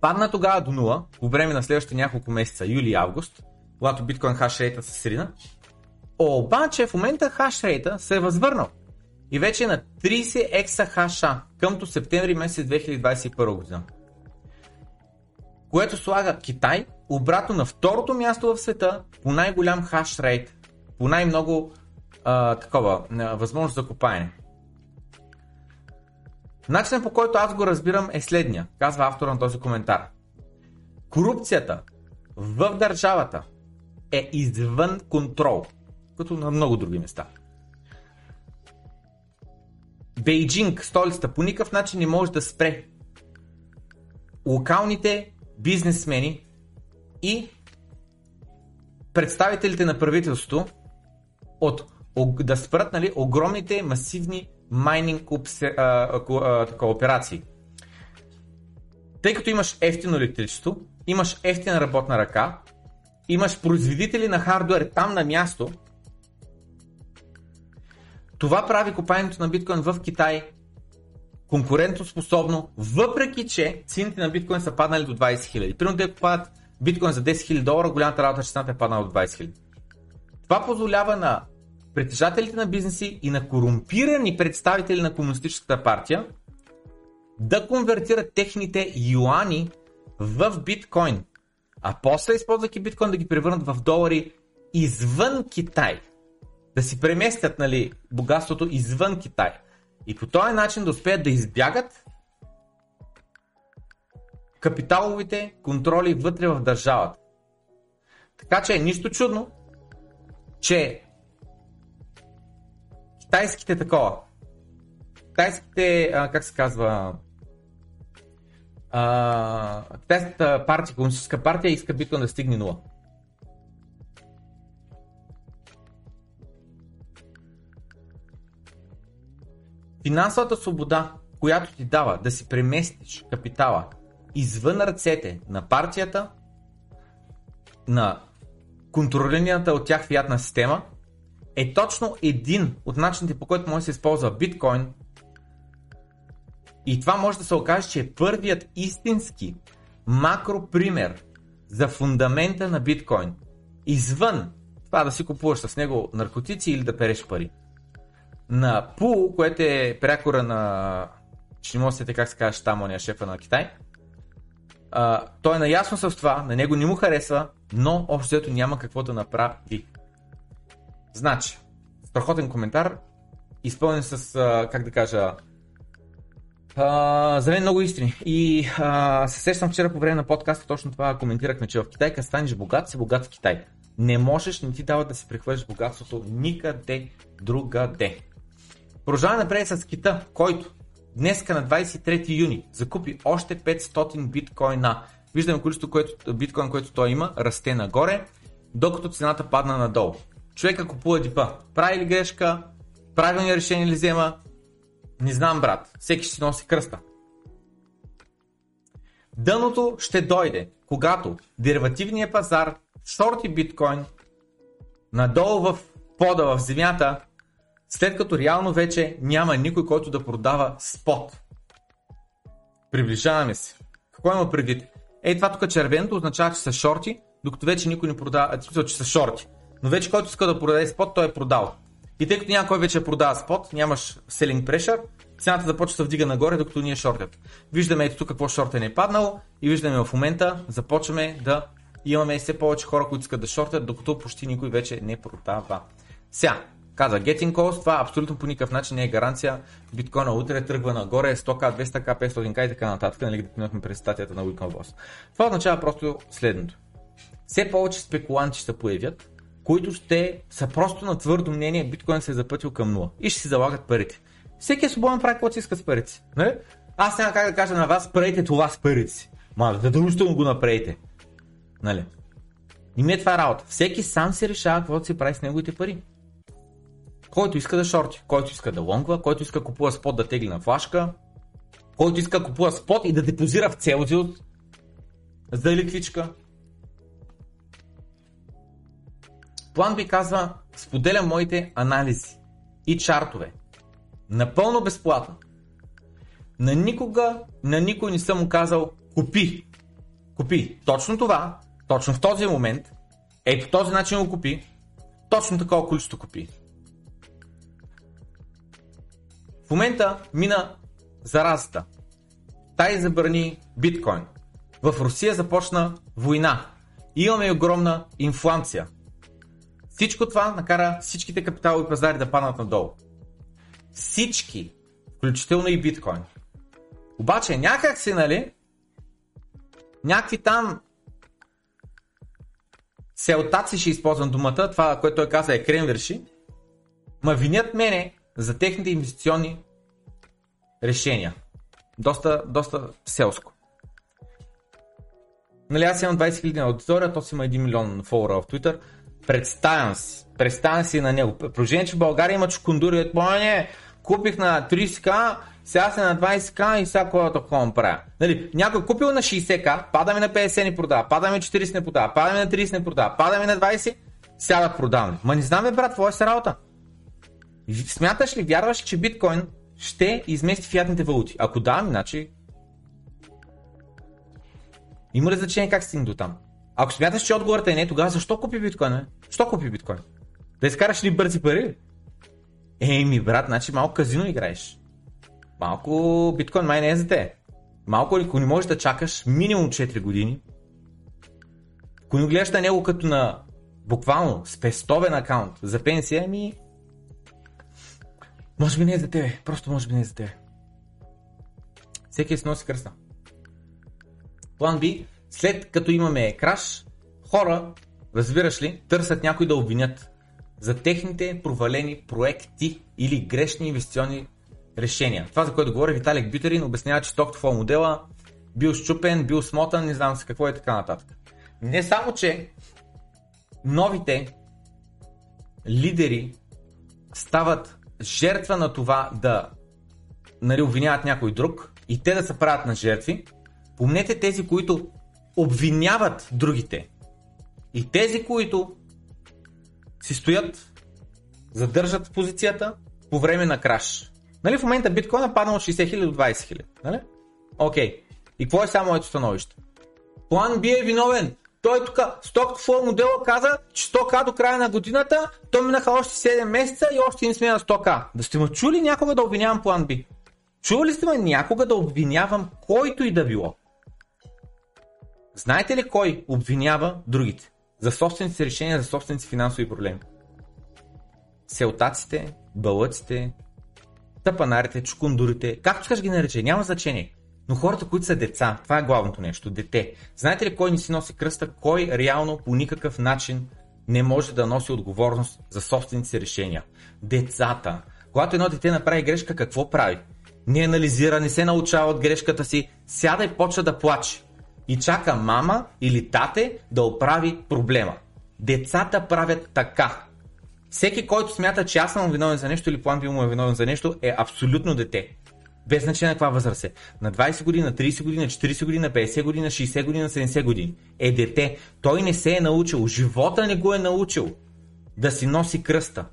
падна тогава до нула по време на следващите няколко месеца, юли и август, когато биткоин хашрейта се срина. Обаче в момента хашрейта се е възвърнал и вече е на 30 екса хаша къмто септември месец 2021 година което слага Китай обратно на второто място в света по най-голям хаш рейт, по най-много а, такова, възможност за копаене. Начинът по който аз го разбирам е следния, казва автора на този коментар. Корупцията в държавата е извън контрол, като на много други места. Бейджинг, столицата, по никакъв начин не може да спре локалните бизнесмени и представителите на правителството от да спрат нали, огромните масивни майнинг операции. Тъй като имаш ефтино електричество, имаш ефтина работна ръка, имаш производители на хардуер там на място, това прави купаенето на биткоин в Китай конкурентоспособно, въпреки че цените на биткоин са паднали до 20 000. Примерно те купуват биткоин за 10 000 долара, голямата работа, че цената е паднала до 20 000. Това позволява на притежателите на бизнеси и на корумпирани представители на комунистическата партия да конвертират техните юани в биткоин, а после използвайки биткоин да ги превърнат в долари извън Китай. Да си преместят нали, богатството извън Китай. И по този начин да успеят да избягат капиталовите контроли вътре в държавата. Така че е нищо чудно, че китайските такова, китайските, а, как се казва, а, партия, комунистическа партия иска биткоин да стигне нула. Финансовата свобода, която ти дава да си преместиш капитала извън ръцете на партията, на контролираната от тях фиатна система, е точно един от начините по който може да се използва биткоин. И това може да се окаже, че е първият истински макро пример за фундамента на биткоин. Извън това да си купуваш с него наркотици или да переш пари на Пул, което е прякора на, ще не може да как се казва Штамония, шефа на Китай, а, той е наясно с това, на него не му харесва, но общо няма какво да направи. Значи, страхотен коментар, изпълнен с, как да кажа, За мен много истини. И а, се сещам вчера по време на подкаста, точно това коментирахме, че в Китай, като станеш богат, си богат в Китай. Не можеш, не ти дава да си прехвърлиш богатството никъде другаде. Продължаваме напред с кита, който днеска на 23 юни закупи още 500 биткоина. Виждаме количество което, биткоин, което той има, расте нагоре, докато цената падна надолу. Човека купува дипа. Прави ли грешка? Правилни решения ли взема? Не знам, брат. Всеки ще си носи кръста. Дъното ще дойде, когато деривативният пазар шорти биткоин надолу в пода в земята, след като реално вече няма никой, който да продава спот. Приближаваме се. Какво има предвид? Ей, това тук червеното означава, че са шорти, докато вече никой не продава, смисъл, че са шорти. Но вече който иска да продаде спот, той е продал. И тъй като някой вече продава спот, нямаш селинг прешър, цената започва да вдига нагоре, докато ние шортят. Виждаме ето тук какво шортен е паднало и виждаме в момента започваме да имаме все повече хора, които искат да шортят, докато почти никой вече не продава. Сега, каза Getting Calls, това абсолютно по никакъв начин не е гаранция. Биткоина утре тръгва нагоре 100к, 200к, 500к и така нататък, нали да през статията на Weekend Boss. Това означава просто следното. Все повече спекуланти ще появят, които ще са просто на твърдо мнение, биткоин се е запътил към нула и ще си залагат парите. Всеки е свободен прави каквото си иска с парите си. Нали? Аз няма как да кажа на вас, правете това с парите си. Ма, задължително го направите. Нали? И ми е това работа. Всеки сам се решава какво си прави с неговите пари. Който иска да шорти, който иска да лонгва, който иска купува спот да тегли на флашка, който иска купува спот и да депозира в Целзиус за ликвичка. План би казва, споделям моите анализи и чартове. Напълно безплатно. На никога, на никой не съм му казал купи. Купи точно това, точно в този момент, ей по този начин го купи, точно такова количество купи. В момента мина заразата. Тай забрани биткоин. В Русия започна война. Имаме огромна инфлация. Всичко това накара всичките капиталови пазари да паднат надолу. Всички, включително и биткоин. Обаче някак си, нали, някакви там селтаци ще използвам думата, това, което той каза е кремвирши, ма винят мене за техните инвестиционни решения. Доста, доста селско. Нали, аз имам 20 000 на аудитория, то си има 1 милион фолуара в Twitter. Представям си, представям си на него. Положение, че в България има чукундури, от не, купих на 30к, сега се на 20к и сега какво такова правя. Нали, някой купил на 60к, падаме на 50 не продава, падаме на 40 не продава, падаме на 30 не продава, падаме на 20, сега да продаваме. Ма не знам бе брат, е се работа? Смяташ ли, вярваш, че биткоин ще измести фиатните валути? Ако да, иначе има ли значение как стигне до там? Ако смяташ, че отговорът е не, тогава защо купи биткоин? Не? Защо купи биткоин? Да изкараш ли бързи пари? Еми, брат, значи малко казино играеш. Малко биткоин май не е за те. Малко ако не можеш да чакаш минимум 4 години, ако не гледаш на него като на буквално спестовен акаунт за пенсия, ми може би не е за тебе. Просто може би не е за тебе. Всеки е с носи кръста. План B, след като имаме краш, хора, разбираш ли, търсят някой да обвинят за техните провалени проекти или грешни инвестиционни решения. Това, за което говори Виталик Бютерин, обяснява, че стоктофол модела бил щупен, бил смотан, не знам с какво е така нататък. Не само, че новите лидери стават жертва на това да нали, обвиняват някой друг и те да се правят на жертви, помнете тези, които обвиняват другите и тези, които си стоят, задържат позицията по време на краш. Нали в момента биткоин е паднал от 60 000 до 20 000. Нали? Окей. Okay. И какво е само моето становище? План B е виновен. Той тук, Stock модела каза, че 100к до края на годината, то минаха още 7 месеца и още не сме на 100к. Да сте ме чули някога да обвинявам план B? Чули сте ме някога да обвинявам който и да било? Знаете ли кой обвинява другите? За собствените си решения, за собствените финансови проблеми. Селтаците, бълъците, тъпанарите, чукундурите, както искаш ги нарече, няма значение. Но хората, които са деца, това е главното нещо, дете. Знаете ли кой ни си носи кръста? Кой реално по никакъв начин не може да носи отговорност за собствените си решения? Децата. Когато едно дете направи грешка, какво прави? Не анализира, не се научава от грешката си, сяда и почва да плаче. И чака мама или тате да оправи проблема. Децата правят така. Всеки, който смята, че аз съм виновен за нещо или план би му е виновен за нещо, е абсолютно дете. Без значение на каква възраст е. На 20 години, на 30 години, на 40 години, на 50 години, на 60 години, на 70 години. Е дете. Той не се е научил. Живота не го е научил да си носи кръста.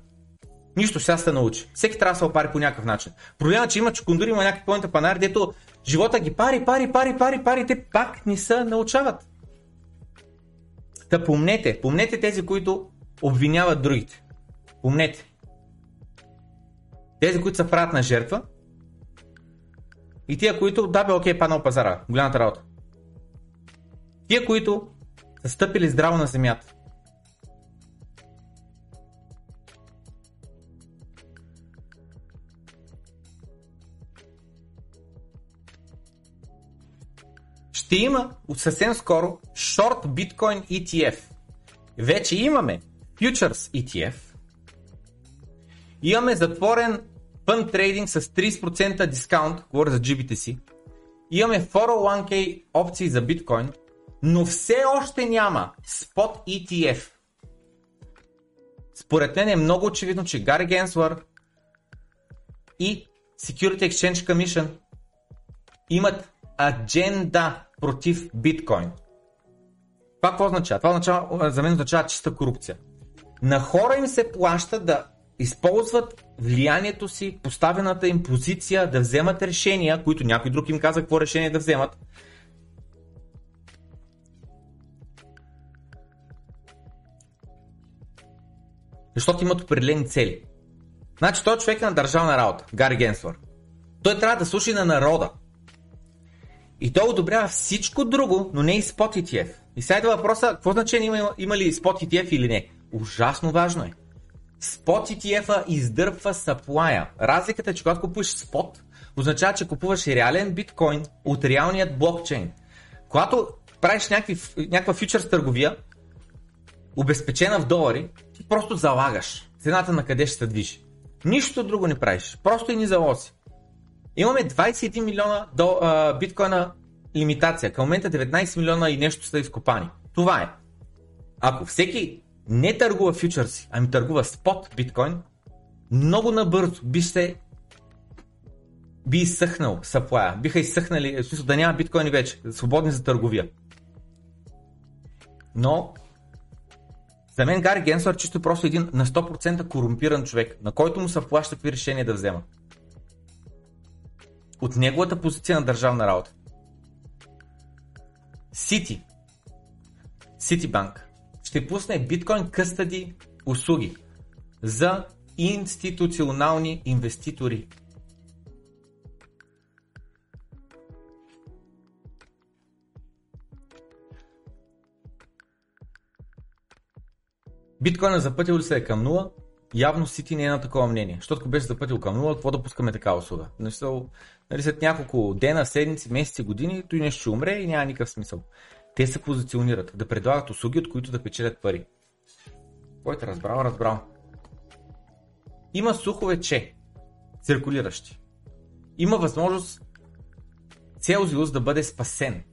Нищо сега се научи. Всеки трябва да се опари по някакъв начин. Проблема, че има чукундури, има някакви пълните панари, дето живота ги пари, пари, пари, пари, пари, те пак не се научават. Та помнете, помнете тези, които обвиняват другите. Помнете. Тези, които се правят на жертва и тия, които, да бе, окей, паднал пазара, голямата работа. Тия, които са стъпили здраво на земята. Ще има съвсем скоро Short Bitcoin ETF. Вече имаме Futures ETF. Имаме затворен пън трейдинг с 30% дискаунт, говоря за джибите си. Имаме 401k опции за биткоин, но все още няма Spot ETF. Според мен е много очевидно, че Гари Генслър и Security Exchange Commission имат адженда против биткоин. Това какво означава? Това означава, за мен означава чиста корупция. На хора им се плаща да използват влиянието си, поставената им позиция да вземат решения, които някой друг им каза какво решение да вземат. Защото имат определени цели. Значи той човек е на държавна работа, Гари Генслър. Той трябва да слуши на народа. И той одобрява всичко друго, но не и Spot ETF. И сега идва въпроса, какво значение има, има ли Spot ETF или не? Ужасно важно е. Spot ETF-а издърпва саплая. Разликата е, че когато купуваш спот, означава, че купуваш реален биткоин от реалният блокчейн. Когато правиш някакви, някаква фьючерс търговия, обезпечена в долари, ти просто залагаш цената на къде ще се движи. Нищо друго не правиш. Просто и ни залози. Имаме 21 милиона до, а, биткоина лимитация. Към момента 19 милиона и нещо са изкопани. Това е. Ако всеки не търгува фьючерси, ами търгува спот биткоин, много набързо би се би изсъхнал саплая. Биха изсъхнали, в смисъл да няма биткоини вече, свободни за търговия. Но за мен Гари Генслър чисто просто един на 100% корумпиран човек, на който му се плаща какви решения да взема. От неговата позиция на държавна работа. Сити. Ситибанк ще пусне биткоин къстади услуги за институционални инвеститори. Биткоина запътил ли се е към 0? Явно Сити не е на такова мнение. Защото беше запътил към 0, какво да пускаме такава услуга? Нали, след няколко дена, седмици, месеци, години, той нещо ще умре и няма никакъв смисъл те се позиционират, да предлагат услуги, от които да печелят пари. Който разбрал, разбрал. Има слухове, че циркулиращи. Има възможност Целзиус да бъде спасен.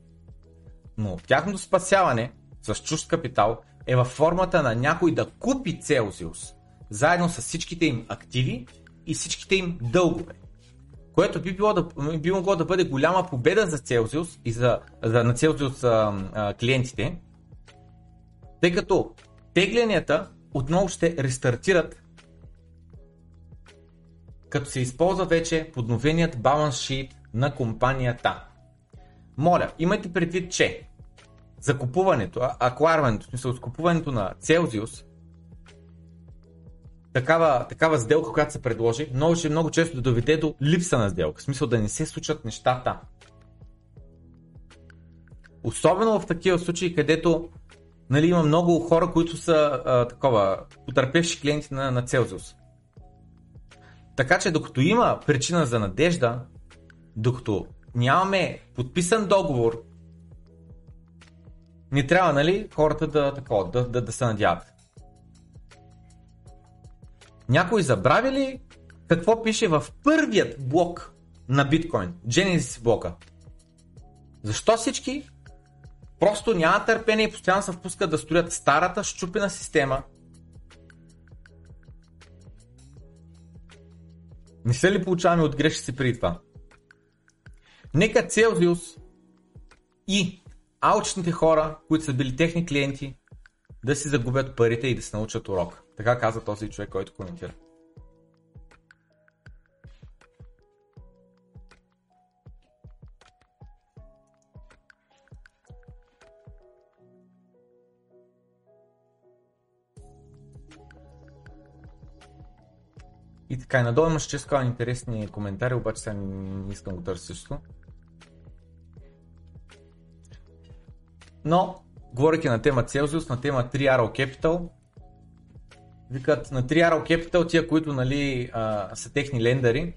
Но тяхното спасяване с чужд капитал е във формата на някой да купи Целзиус, заедно с всичките им активи и всичките им дългове което би, било да, би могло да бъде голяма победа за Celsius и за, за на Celsius а, а, клиентите, тъй като тегленията отново ще рестартират като се използва вече подновеният баланс шит на компанията. Моля, имайте предвид, че закупуването, акварването, в смисъл закупуването на Celsius такава, такава сделка, която се предложи, много, ще много често да доведе до липса на сделка. В смисъл да не се случат нещата. Особено в такива случаи, където нали, има много хора, които са а, такова, потърпевши клиенти на, на Celsius. Така че докато има причина за надежда, докато нямаме подписан договор, ни трябва, нали, хората да, такова, да, да, да се надяват. Някой забрави ли какво пише в първият блок на биткоин, Genesis блока? Защо всички просто няма търпение и постоянно се впускат да строят старата щупена система? Не се ли получаваме от грешки преди това? Нека Целзиус и алчните хора, които са били техни клиенти, да си загубят парите и да се научат урок. Така каза този човек, който коментира. И така, и надолу имаш често интересни коментари, обаче сега не искам го търся също. Но, говоряки на тема Celsius, на тема 3 Arrow Capital, викат на 3 Arrow Capital, тия, които нали, а, са техни лендари.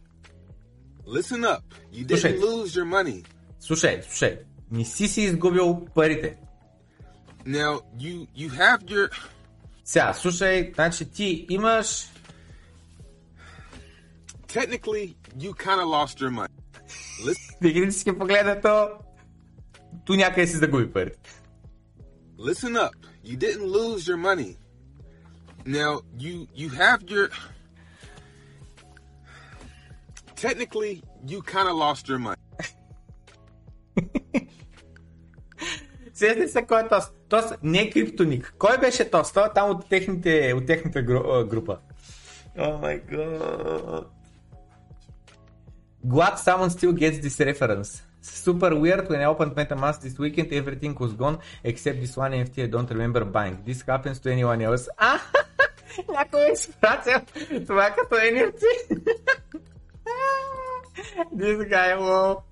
Listen up. You didn't
Слушай.
lose your money.
Слушай, слушай, не си си изгубил парите.
Now you you have your
Сега, слушай, значи ти имаш
technically you kind of lost your money.
Технически погледнато, ту някъде си загуби парите.
listen up. You didn't lose your money. Now you you have your technically you kind of lost your money.
Сещате се кой е тост. Тост не е криптоник. Кой беше тост? Той е там от, техните, от техната гру- а, група. О май гад. Glad someone still gets this reference. Super weird when I opened MetaMask this weekend, everything was gone except this one NFT I don't remember buying. This happens to anyone else. А, някой е изпратил това като NFT. this guy, lol.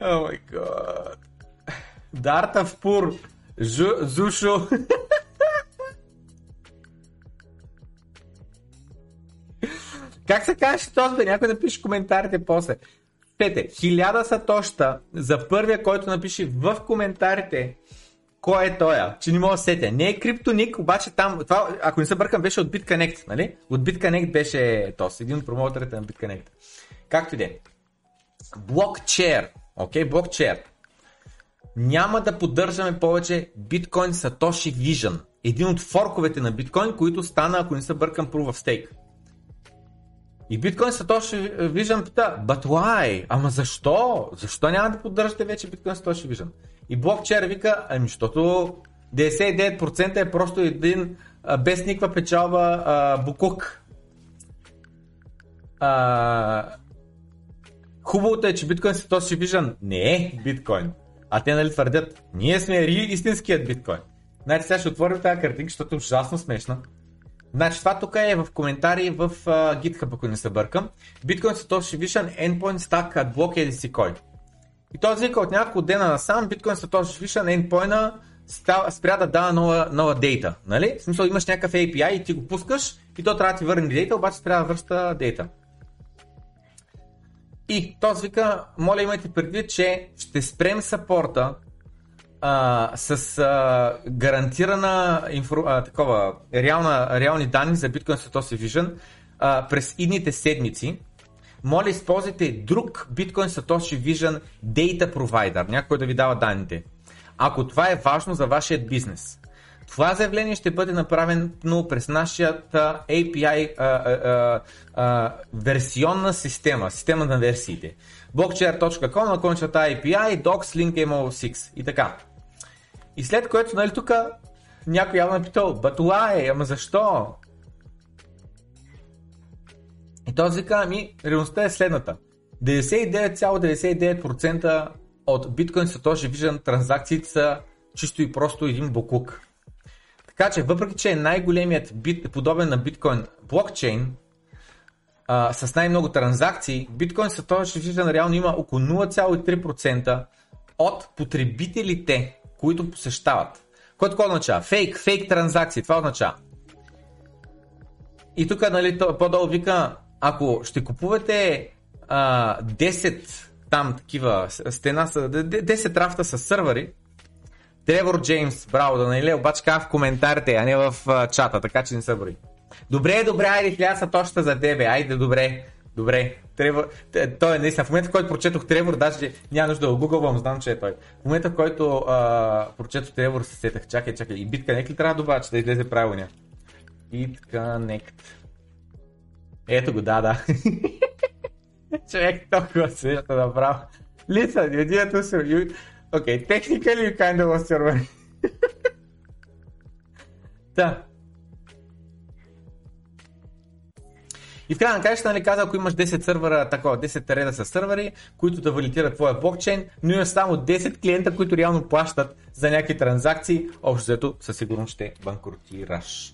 Oh my god. Дарта в пур. Зушо. как се казваше този бе? Някой напише в коментарите после. Пете, хиляда са тоща за първия, който напише в коментарите кой е тоя, че не мога да сетя. Не е криптоник, обаче там, това, ако не се бъркам, беше от BitConnect, нали? От BitConnect беше тос, един от промоутерите на BitConnect. Както и да е. Блокчер, окей, блокчер. Няма да поддържаме повече Bitcoin Satoshi Vision. Един от форковете на биткоин, които стана, ако не се бъркам, Proof of Stake. И Bitcoin Satoshi Vision пита, but why? Ама защо? Защо няма да поддържате вече Bitcoin Satoshi Vision? И блокчер вика, ами защото 99% е просто един без никаква печалба а, букук. А, хубавото е, че Bitcoin Satoshi Vision не е биткоин. А те нали твърдят, ние сме истинският биткоин. Значи сега ще отворим тази картинка, защото е ужасно смешна. Значи това тук е в коментари в uh, GitHub, ако не се бъркам. Bitcoin Satoshi Vision Endpoint Stack at Block EDC Coin. И той вика от няколко дена насам Bitcoin Satoshi Vision Endpoint спря да дава нова, нова дейта. Нали? В смисъл имаш някакъв API и ти го пускаш и то трябва да ти върне дейта, обаче спря да връща дейта. И този вика, моля имайте предвид, че ще спрем сапорта с а, гарантирана инфор... а, такова, реална, реални данни за Bitcoin Satoshi Vision а, през идните седмици. Моля използвайте друг Bitcoin Satoshi Vision Data Provider, някой да ви дава данните. Ако това е важно за вашия бизнес. Това заявление ще бъде направено през нашата API а, а, а, версионна система, система на версиите. blockchair.com на кончата API, docs, link MO6 и така. И след което, нали, тук някой явно е питал, but why, ама защо? И този вика, ами, реалността е следната. 99,99% от Bitcoin Satoshi Vision транзакциите са чисто и просто един буклук. Така че, въпреки че е най-големият бит, подобен на биткоин блокчейн, а, с най-много транзакции, биткоин Satoshi Vision реално има около 0,3% от потребителите, които посещават. Което какво означава? Фейк, фейк транзакции. Това означава. И тук, нали, по-долу вика, ако ще купувате а, 10 там такива стена, с- д- д- 10 рафта с сървъри, Тревор Джеймс, браво, да нали, обаче в коментарите, а не в а, чата, така че не се брои. Добре, добре, айде, хиляда са точно за тебе, айде, добре, добре. Тревор, той е наистина, в момента, в който прочетох Тревор, даже няма нужда да го гугълвам, знам, че е той. В момента, в който а, прочетох Тревор, се сетах, чакай, чакай, и битка, нека ли трябва да добавя, че да излезе правилния? BitConnect. Ето го, да, да. Човек толкова света направо. Listen, you didn't also, you... Okay, technically you kind of lost your да. И в крайна на краищата, нали каза, ако имаш 10 сървъра, такова, 10 реда с сървъри, които да валидират твоя блокчейн, но имаш само 10 клиента, които реално плащат за някакви транзакции, общо взето със сигурност ще банкротираш.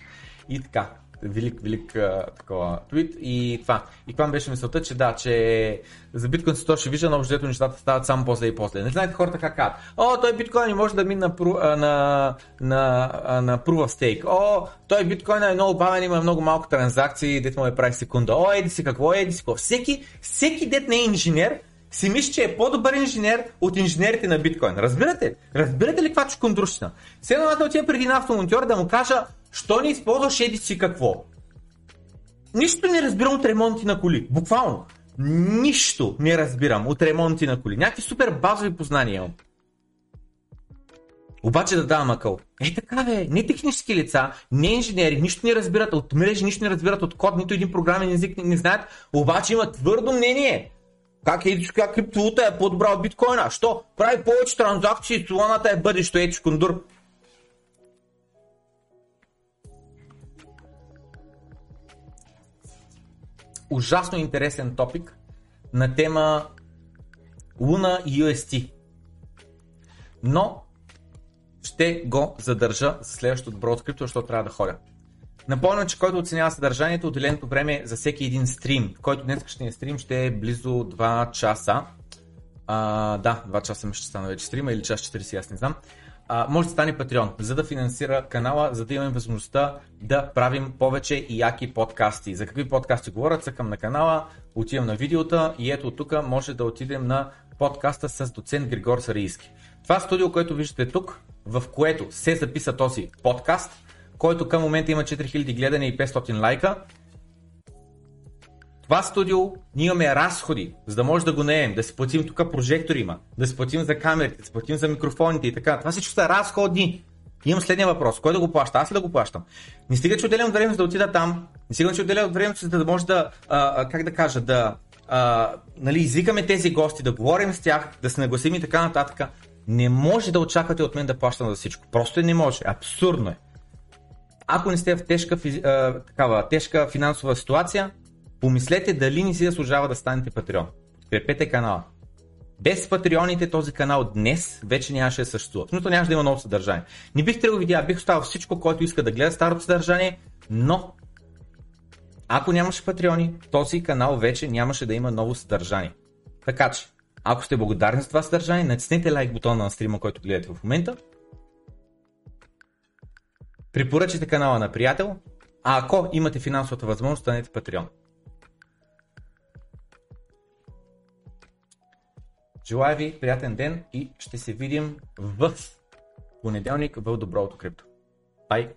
И така, велик, велик а, такова твит и това. И това беше мисълта, че да, че за биткоин вижда, но общо взето нещата стават само после и после. Не знаете хората как казват. О, той биткоин не може да мине на, на, на, а, на proof of stake. О, той биткоин е много бавен, има много малко транзакции, дет му е прави секунда. О, еди си какво, еди си какво. Всеки, всеки дет не е инженер, си мисли, че е по-добър инженер от инженерите на биткоин. Разбирате? Разбирате ли каква чукундрущина? Сега аз да отида преди на автомонтьор да му кажа, що не използваш еди си какво? Нищо не разбирам от ремонти на коли. Буквално. Нищо не разбирам от ремонти на коли. Някакви супер базови познания имам. Обаче да давам акъл. Е така бе, не технически лица, не инженери, нищо не разбират от мрежи, нищо не разбират от код, нито един програмен език не, не знаят, обаче имат твърдо мнение. Как е, как криптовалута е по-добра от биткоина? Що? Прави повече транзакции, соланата е бъдещо, е чкундур. Ужасно интересен топик на тема Луна и UST. Но ще го задържа за следващото добро открито, защото трябва да ходя. Напомням, че който оценява съдържанието, отделеното време за всеки един стрим, който днес ще ни стрим ще е близо 2 часа. А, да, 2 часа ми ще стана вече стрима или час 40, аз не знам. А, може да стане Patreon, за да финансира канала, за да имаме възможността да правим повече и яки подкасти. За какви подкасти говорят, цъкам на канала, отивам на видеота и ето тук може да отидем на подкаста с доцент Григор Сарийски. Това студио, което виждате тук, в което се записа този подкаст, който към момента има 4000 гледания и 500 лайка. Това студио, ние имаме разходи, за да може да го наем, да си платим тук прожектори има, да си платим за камерите, да си платим за микрофоните и така. Това всичко са разходи. Имам следния въпрос. Кой да го плаща? Аз ли да го плащам? Не стига, че отделям време за да отида там. Не стига, че отделям време за да може да, а, как да кажа, да а, нали, извикаме тези гости, да говорим с тях, да се нагласим и така нататък. Не може да очаквате от мен да плащам за всичко. Просто не може. Абсурдно е. Ако не сте в тежка, а, такава, тежка финансова ситуация, помислете дали не си заслужава да станете патреон. Подкрепете канала. Без патреоните този канал днес вече нямаше да съществува. Смисъл нямаше да има ново съдържание. Не бих трябвало видео, бих оставил всичко, който иска да гледа старото съдържание, но ако нямаше патреони, този канал вече нямаше да има ново съдържание. Така че, ако сте благодарни за това съдържание, натиснете лайк бутона на стрима, който гледате в момента. Препоръчайте канала на приятел, а ако имате финансовата възможност, станете патреон. Желая ви приятен ден и ще се видим в понеделник в Доброто крипто. Бай!